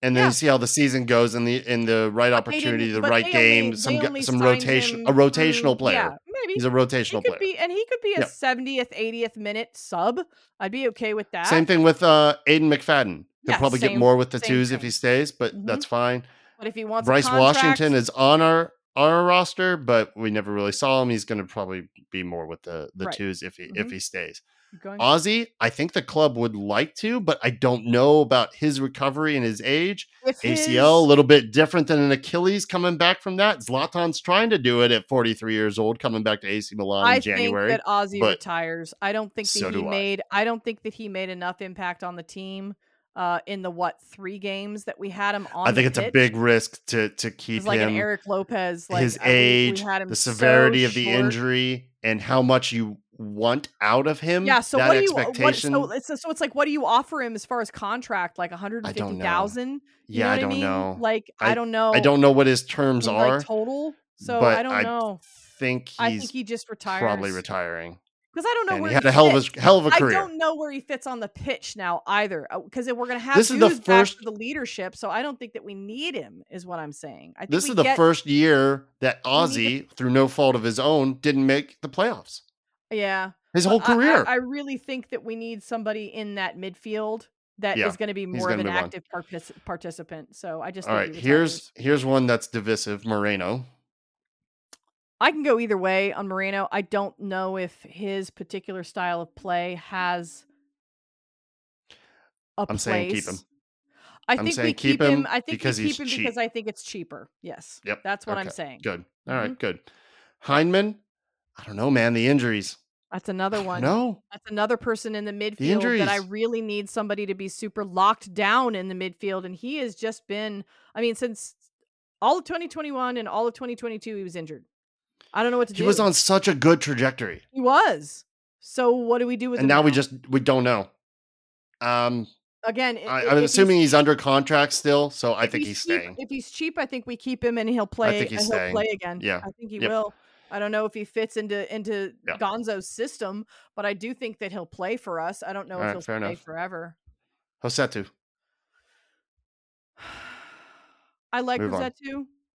And then Yeah. you see how the season goes in the in the right opportunity, the right game, only- some they gu- only some rotation, a rotational through- player. Yeah, maybe. He's a rotational player. be, and he could be a Yeah. 70th, 80th minute sub. I'd be okay with that. Same thing with uh Aiden McFadden. He'll Yeah, probably get more with the same twos if he stays, but Mhm. that's fine. But if he wants Bryce contract, Washington is on our our roster, but we never really saw him. He's going to probably be more with the the Right. twos if he if Mhm. he stays. Going. Ozzy, I think the club would like to, but I don't know about his recovery and his age. If ACL, a little bit different than an Achilles coming back from that. Zlatan's trying to do it at 43 years old, coming back to AC Milan I in January. think that Ozzy retires. I don't think that so he do I. made. I don't think that he made enough impact on the team. Uh, in the what three games that we had him on? I think it's a big risk to to keep like him. an Eric Lopez. Like his I- age, the so severity of the short. injury, and how much you want out of him. Yeah. So that what do you? What, so it's so it's like what do you offer him as far as contract? Like one hundred and fifty thousand. Yeah, know I don't mean? know. Like I, I- don't know. I don't know what his terms mean, are. like total. So I don't I know. think he's I think he just retires. probably retiring. because I don't know And where he had a hell of fits. a hell of a career. I don't know where he fits on the pitch now either. Uh, because we're going to have This is the first- the leadership, so I don't think that we need him. Is what I'm saying. I think This is the get- first year that Ozzy, through no fault of his own, didn't make the playoffs. Yeah, His whole I- I- career. I, really think that we need somebody in that midfield that is Yeah, going to be more of an active partic- participant. So I just All think right, he here's here's one that's divisive. Moreno. I can go either way on Moreno. I don't know if his particular style of play has a I'm place. saying keep him. I I'm think saying we keep keep him. him I think because we he's keep him cheap. because I think it's cheaper. Yes. Yep. That's what I'm saying. Good. All right, mm-hmm. good. Hyndman. I don't know, man. The injuries. That's another one. No. That's another person in the midfield that I really need somebody to be super locked down in the midfield. And he has just been, I mean, since all of 2021 and all of 2022, he was injured. I don't know what to He do. He was on such a good trajectory. He was. So what do we do with and him now we just we don't know. Um, again? i- I, i- I'm if assuming he's cheap- under contract still, so I think he's cheap- staying. If he's cheap, I think we keep him and he'll play. I think he's and he'll staying. play again. Yeah. I think he Yep. will. I don't know if he fits into into Yeah. Gonzo's system, but I do think that he'll play for us. I don't know if Alright, he'll play enough. forever. Rossetto. I like Move on.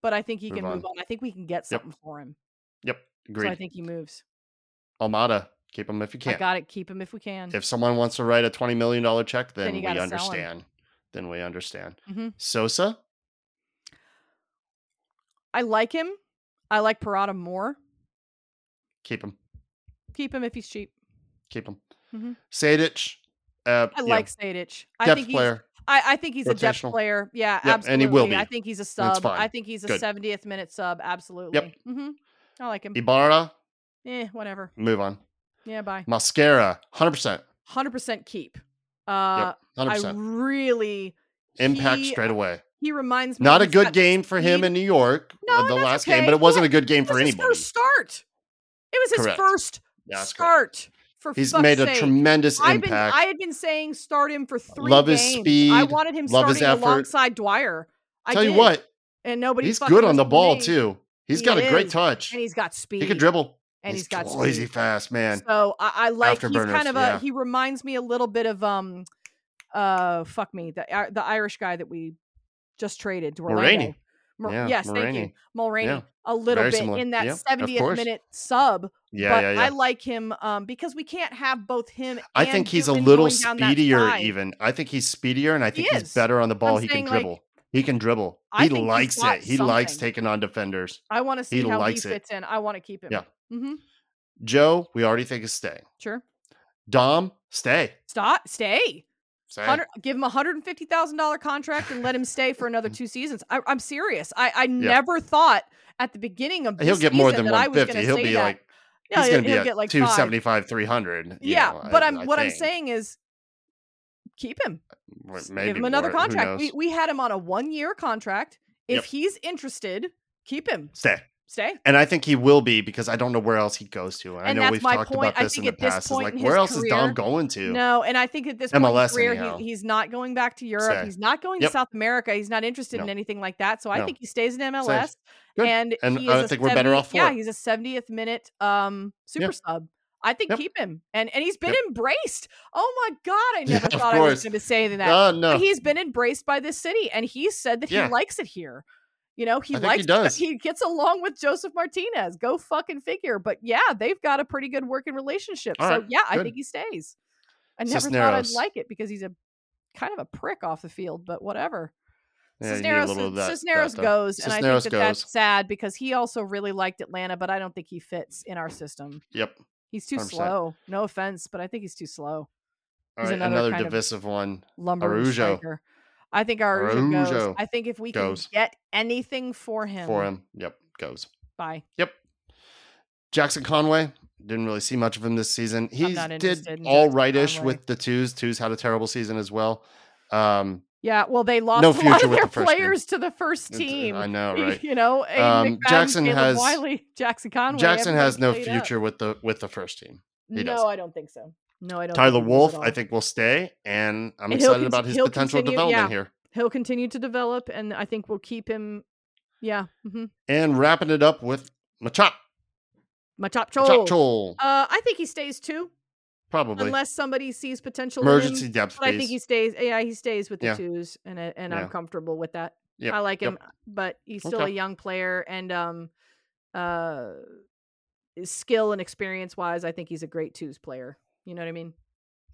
But I think he Move can on. move on. I think we can get Yep. something for him. Yep. So I think he moves. Almada, keep him if you I can. got it. Keep him if we can. If someone wants to write a twenty million dollar check, Then then, we gotta sell 'em. understand. Then we understand. Mhm. Sosa, I like him. I like Purata more. Keep him. Keep him if he's cheap. Keep him. Mhm. Sejdic, uh, I like know, Sejdic. I depth think he's player. I, I think he's a depth player. Yeah, Yep, absolutely. and he will be. I think he's a sub. I think he's a Good. 70th minute sub. Absolutely. Yep. Mm-hmm. I like him. Ibarra, Eh, whatever. move on. Yeah, bye. Mosquera, hundred percent. 100% keep. Uh, 100%. I really Impact he, straight away. He reminds me. Not a good got game for him speed. in New York. No, uh, the last okay. game, but it wasn't a good game for anybody. first start. It was his Correct. first that's correct. start. For He's made a sake. tremendous I've been, impact. I had been saying start him for three Love his speed. I wanted him love starting alongside Dwyer. I Tell you what, and nobody. he's good on the ball too. He's He got a great touch. and he's got speed. He can dribble. and he's he's got crazy speed. fast, man. So I, I like. He's kind of a. yeah. He reminds me a little bit of um, uh, fuck me, the Ir- the Irish guy that we just traded to Orlando. Mulraney. Yeah, yes, thank you, Mulraney. Mulraney. Yeah, A little very bit similar. in that Yeah, 70th course. minute sub, Yeah, but yeah, yeah. I like him um, because we can't have both him. I think he's a little going down that speedier, even. I think he's speedier, and I think He he's better on the ball. he can saying, like, dribble. he can dribble. He likes it. He likes taking on defenders. I want to see he how he it. fits in. I want to keep him. Yeah. hmm Joe, we already think is staying. Sure. Dom, stay. Stop. Stay. Hundred, give him a hundred and fifty thousand dollar contract and let him stay for another two seasons. I, I'm serious. I, I never thought at the beginning of this He'll get more than I 150. He'll be that. like Yeah, he's going to be at get like 275, 300. Yeah, know, but I- I'm I what I'm saying is keep him. Maybe give him another more, contract. We we had him on a one year contract. If Yep. he's interested, keep him. Stay. Stay. And I think he will be because I don't know where else he goes to. And I know we've talked point. about this in the past. Is like, where else is Dom going to? No, and I think at this point in MLS his career, he, he's not going back to Europe. Stay. He's not going to South America. He's not interested in anything like that. So I No. think he stays in MLS. And, And he I is a think we're better off for Yeah, it. he's a 70th minute um super Yeah. sub. I think Yep. keep him. And and he's been Yep. embraced. Oh my god, I never of thought I was going to say that. Uh, no. But he's been embraced by this city and he said that Yeah. he likes it here. You know, he think he likes does. he gets along with Josef Martinez. Go fucking figure. But yeah, they've got a pretty good working relationship. All so right, yeah, I think he stays. I never thought I'd like it because he's a kind of a prick off the field, but whatever. Yeah, you need a Cisneros, that- Cisneros that, goes, and I think that that's sad because he also really liked Atlanta, but I don't think he fits in our system. Yep. He's too 100%. slow. No offense, but I think he's too slow. All He's right, another another, kind of divisive one. Lumbering Araujo. striker. I think Araujo goes. I think if we goes. can get anything for him, for him. Yep, goes. bye. Yep. Jackson Conway didn't really see much of him this season. He did in all rightish Conway. with the twos. Twos had a terrible season as well. Um, Yeah, well, they lost No a lot of their the first team. players to the first it's- team. I know, right? You know, Um, Jackson Caleb has- Wiley, Jackson Conway. Jackson has no played up. future with the with the first team. he no, does. I don't think so. No, I don't. Tyler Wolff, I think, will stay, and I'm And excited cont- about his potential continue- development yeah. here. he'll continue to develop, and I think we'll keep him. Yeah, mm-hmm. And wrapping it up with Machop, Machop Machop Chol. Uh, I think he stays too, probably unless somebody sees potential. in emergency him. depth But I think he stays. Yeah, he stays with the Yeah. twos, and and Yeah. I'm comfortable with that. Yep, I like yep. him, but he's still Okay. a young player, and um, uh, skill and experience wise, I think he's a great twos player. You know what I mean?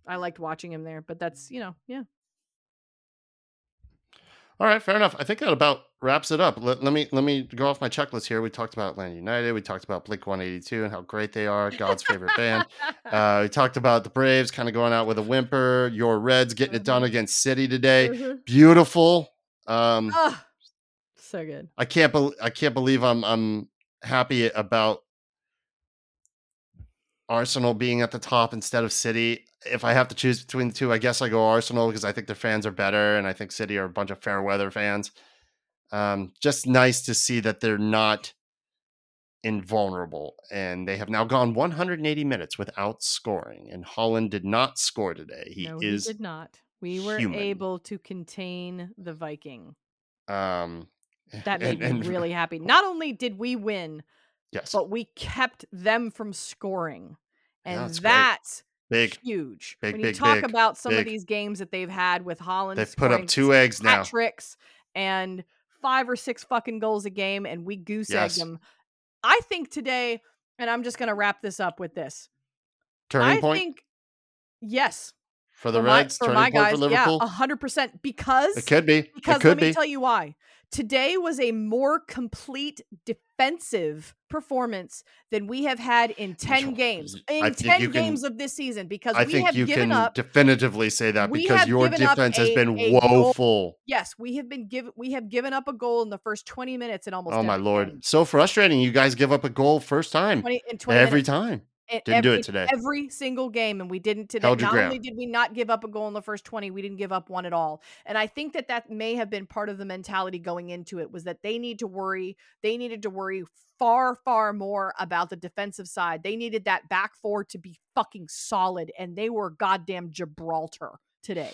I liked watching him there, but that's you know, yeah. All right, fair enough. I think that about wraps it up. Let, let me let me go off my checklist here. We talked about Atlanta United. We talked about Blink 182 and how great they are, God's favorite band. Uh, we talked about the Braves kind of going out with a whimper. Your Reds getting it done Mhm. against City today. Mhm. Beautiful. Um, Ah, so good. I can't bel I can't believe I'm I'm happy about Arsenal being at the top instead of City. If I have to choose between the two, I guess I go Arsenal because I think their fans are better, and I think City are a bunch of fair weather fans. Um, just nice to see that they're not invulnerable, and they have now gone 180 minutes without scoring. And Haaland did not score today. He no, is he did not. We were human. able to contain the Viking. um, That made and- me and- really happy. Not only did we win, yes, but we kept them from scoring. Yeah, And that's that's big. huge. Big, when big, you talk big, about some of these games that they've had with Haaland, They've put up two eggs now. tricks and five or six fucking goals a game, and we goose Yes. them. I think today, and I'm just going to wrap this up with this. Turning I point think yes, for the for my, Reds. for turning my guys, for Liverpool. yeah, hundred percent. Because it could be. because could let me be. tell you why. Today was a more complete defensive performance than we have had in 10 games. In 10 you can- games of this season because I we think have you given can up definitively say that because your defense has been a woeful. Yes, we have been given we have given up a goal in the first 20 minutes in almost Oh my lord, game. so frustrating! You guys give up a goal first time 20 in 20 every minutes. time. Didn't do it today. Every single game, and we didn't today. Held Not only did we not give up a goal in the first twenty, we didn't give up one at all. And I think that that may have been part of the mentality going into it was that they need to worry. They needed to worry far, far more about the defensive side. They needed that back four to be fucking solid, and they were goddamn Gibraltar today.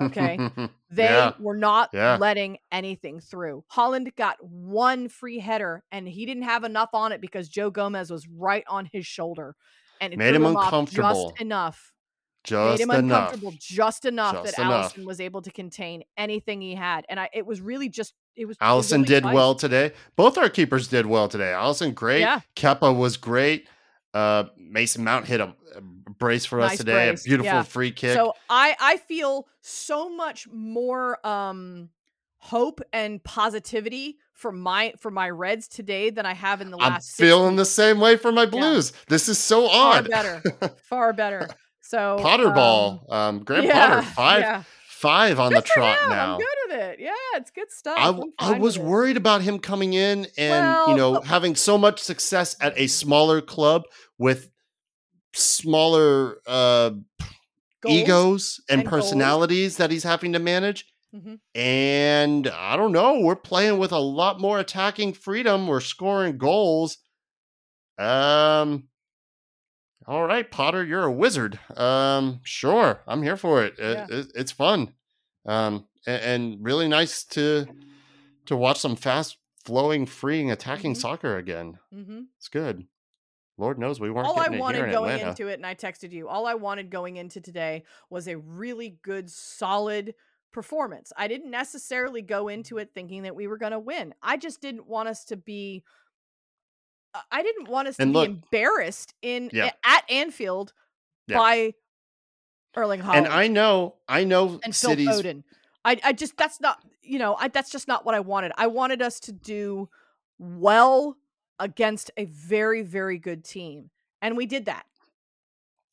Okay. They yeah. were not Yeah. letting anything through. Haaland got one free header and he didn't have enough on it because Joe Gomez was right on his shoulder. And it Made threw him uncomfortable. just enough. Just made him enough. uncomfortable just enough Just that enough. Alisson was able to contain anything he had. And I it was really just it was Alisson only did well today. Both our keepers did well today. Alisson great. Yeah. Kepa was great. Uh, Mason Mount hit a brace for us Nice today. brace, A beautiful yeah. free kick. So I I feel so much more um hope and positivity for my for my Reds today than I have in the last. I'm feeling the same way for my Blues. This is so Far odd. better. far better. So Potter um, ball. Um, Grant yeah, Potter five yeah. five on Good the trot him. now. I'm good at it. Yeah, it's good stuff. I, I was worried about him coming in and Well, you know having so much success at a smaller club with smaller uh, egos and, and goals. personalities that he's having to manage. Mhm. And I don't know, we're playing with a lot more attacking freedom. We're scoring goals. Um all right, Potter, you're a wizard. Um sure, I'm here for it. It- Yeah. it- it's fun. Um and, and really nice to to watch some fast flowing, freeing, attacking Mhm. soccer again. Mhm. It's good. Lord knows we weren't All I getting it here wanted in going Atlanta. into it, and I texted you. All I wanted going into today was a really good, solid performance. I didn't necessarily go into mm-hmm. it thinking that we were going to win. I just didn't want us to be. I- I didn't want us to And be embarrassed in Yeah. at Anfield Yeah. by Erling Haaland and I know, I know and Phil cities Foden. I, I just that's not you know I that's just not what I wanted. I wanted us to do well against a very very good team, and we did that.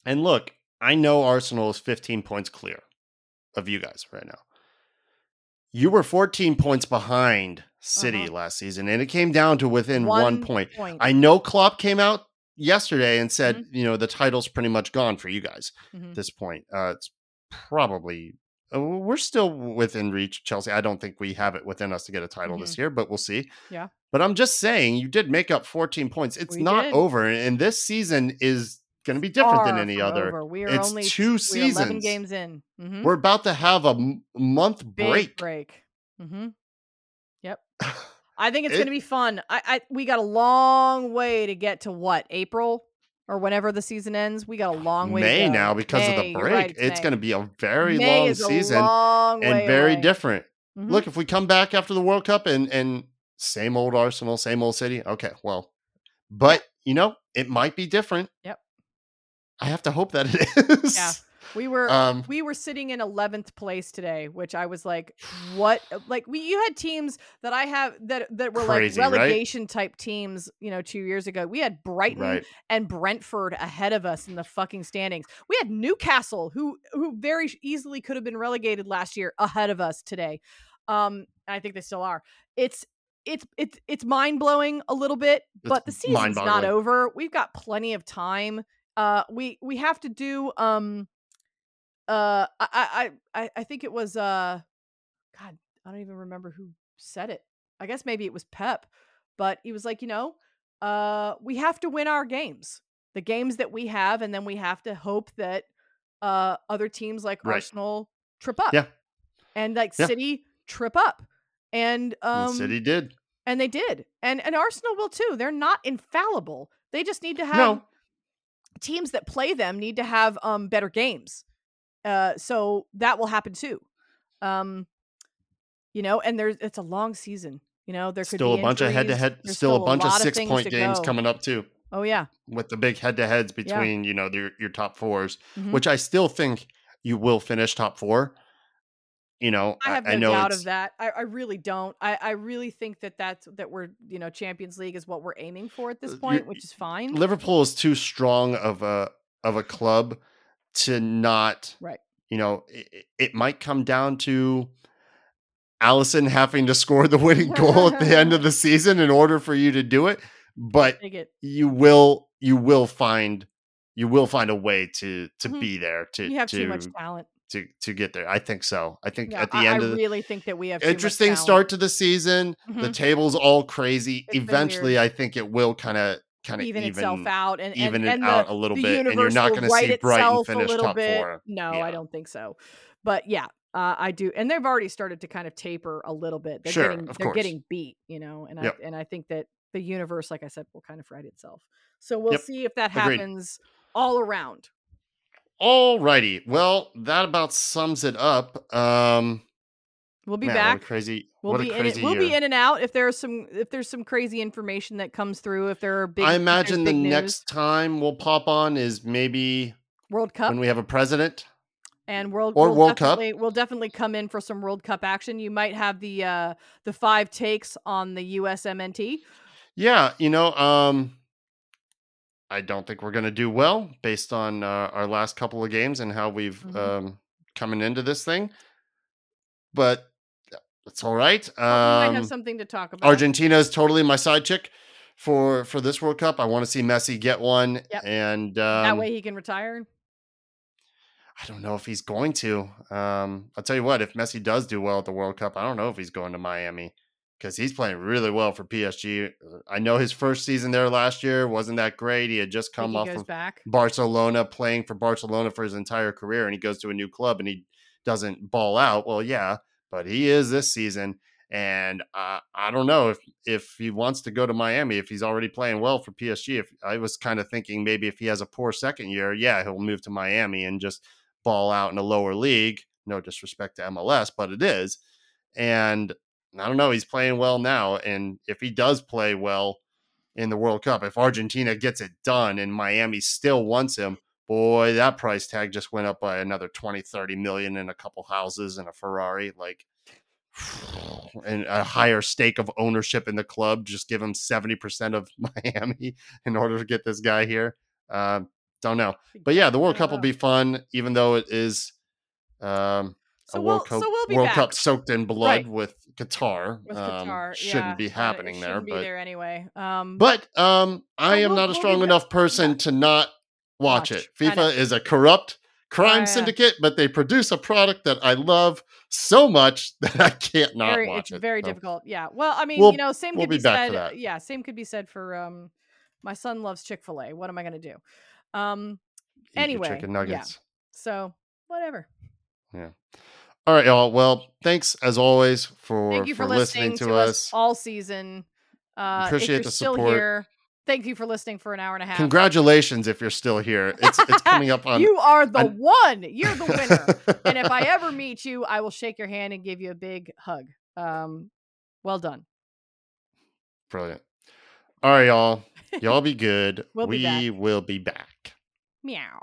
And look, I know Arsenal is 15 points clear of you guys right now. You were 14 points behind City Uh-huh. last season, and it came down to within one, One point. point. I know Klopp came out yesterday and said, Mm-hmm. you know, the title's pretty much gone for you guys Mhm. at this point. Uh, it's probably, we're still within reach, Chelsea. I don't think we have it within us to get a title this year, but we'll see. Mm-hmm. Yeah. But I'm just saying, you did make up 14 points. It's We not did. over, and this season is going to be different than any other. over. We are It's only two seasons. Games in. Mhm. We're about to have a m- month Big break. break. hmm Yep. I think it's It- going to be fun. I, I we got a long way to get to what April or whenever the season ends. We got a long way. May to go. now because of the break. right, it's May. going to be a very May long is a season long and very away. different. Mhm. Look, if we come back after the World Cup and and same old Arsenal, same old City, okay, well, but you know, it might be different. Yep. I have to hope that it is. Yeah. We were Um, we were sitting in 11th place today, which I was like, what? Like we you had teams that I have that that were Crazy, like right? relegation type teams, you know, 2 years ago. We had Brighton right. and Brentford ahead of us in the fucking standings. We had Newcastle who who very easily could have been relegated last year ahead of us today. Um and I think they still are. It's it's it's it's mind-blowing a little bit, but the season's not over. We've got plenty of time. Uh we we have to do um uh I I I I think it was uh god, I don't even remember who said it. I guess maybe it was Pep, but he was like, you know, uh we have to win our games. The games that we have and then we have to hope that uh other teams like Right. Arsenal trip up. Yeah. And like Yeah. City trip up. And And um City did. and they did. And and Arsenal will too. They're not infallible. They just need to have No. teams that play them need to have um better games. Uh so that will happen too. Um you know, and there's it's a long season. You know, there could Still be a bunch of head to head, still a bunch of six point games go. coming up too, Oh yeah, with the big head to heads between you know your your top 4s Mhm. which I still think you will finish top four. You know, I have no I know doubt of that. I, I really don't. I, I really think that that's that we're you know Champions League is what we're aiming for at this Uh, point, which is fine. Liverpool is too strong of a of a club to not Right. You know, it, it might come down to Alisson having to score the winning goal at the end of the season in order for you to do it, but it. you will you will find you will find a way to to Mhm. be there to You have to too much talent. to to get there. I think so. I think Yeah, at the I, end I of the really think that we have interesting start to the season. The Mhm. table's all crazy. been Eventually. I think it will kind of kind of even, even itself out and even and, it and out a little bit, and you're not going to see Brighton itself finish a little top bit. four. No, Yeah. I don't think so. But yeah, uh, I do, and they've already started to kind of taper a little bit. They're Sure, getting, of they're course. getting beat, you know, and Yep. I and I think that the universe, like I said, will kind of right itself. So we'll Yep. see if that Agreed. happens all around. All righty. Well, that about sums it up. Um, We'll be man, back. Crazy. We'll what be a in it. We'll be in and out if there's some if there's some crazy information that comes through. If there are big, I imagine the big next time we'll pop on is maybe World Cup when we have a president. and World or we'll World Cup. We'll definitely come in for some World Cup action. You might have the uh the five takes on the USMNT. Yeah, you know, um, I don't think we're going to do well based on uh, our last couple of games and how we've Mhm. um, coming into this thing. But it's all right. But we might Um, have something to talk about. Argentina is totally my side chick for for this World Cup. I want to see Messi get one, Yep. and um, that way he can retire. I don't know if he's going to. Um, I'll tell you what, if Messi does do well at the World Cup, I don't know if he's going to Miami because he's playing really well for PSG. I know his first season there last year wasn't that great. He had just come off of back. Barcelona, playing for Barcelona for his entire career, and he goes to a new club and he doesn't ball out. Well, yeah, but he is this season. And uh, I don't know if if he wants to go to Miami if he's already playing well for PSG. If I was kind of thinking maybe if he has a poor second year, yeah, he'll move to Miami and just ball out in a lower league. No disrespect to MLS, but it is. And I don't know, he's playing well now. And if he does play well in the World Cup, if Argentina gets it done and Miami still wants him, boy, that price tag just went up by another 20, 30 million in a couple houses and a Ferrari. Like, and a higher stake of ownership in the club. Just give him 70% of Miami in order to get this guy here. Uh, don't know. But yeah, the World Cup will be fun, even though it is um, So a we'll- World Cup, so we'll World back. Cup soaked in blood Right. with Qatar. With um, Qatar, shouldn't yeah, be happening there, but there anyway. Um, but um, I am we'll- not a we'll strong enough person Yeah. to not watch, Watch. it. FIFA is a corrupt crime yeah. syndicate, but they produce a product that I love so much that I can't not very, watch it's it. very So, difficult. Yeah. Well, I mean, We'll- you know, same we'll could be be, said. Yeah, same could be said for um, my son loves Chick Fil A. What am I going to do? Um, eat anyway, chicken yeah. nuggets. so whatever. Yeah. All right, y'all. Well, thanks as always for Thank you for, listening, listening, to us. all season. Uh, Appreciate if you're the still support. here, Thank you for listening for an hour and a half. Congratulations if you're still here. It's, it's coming up on. you are the one. You're the winner. and if I ever meet you, I will shake your hand and give you a big hug. Um, well done. Brilliant. All right, y'all. Y'all be good. we'll we be will be back. Meow.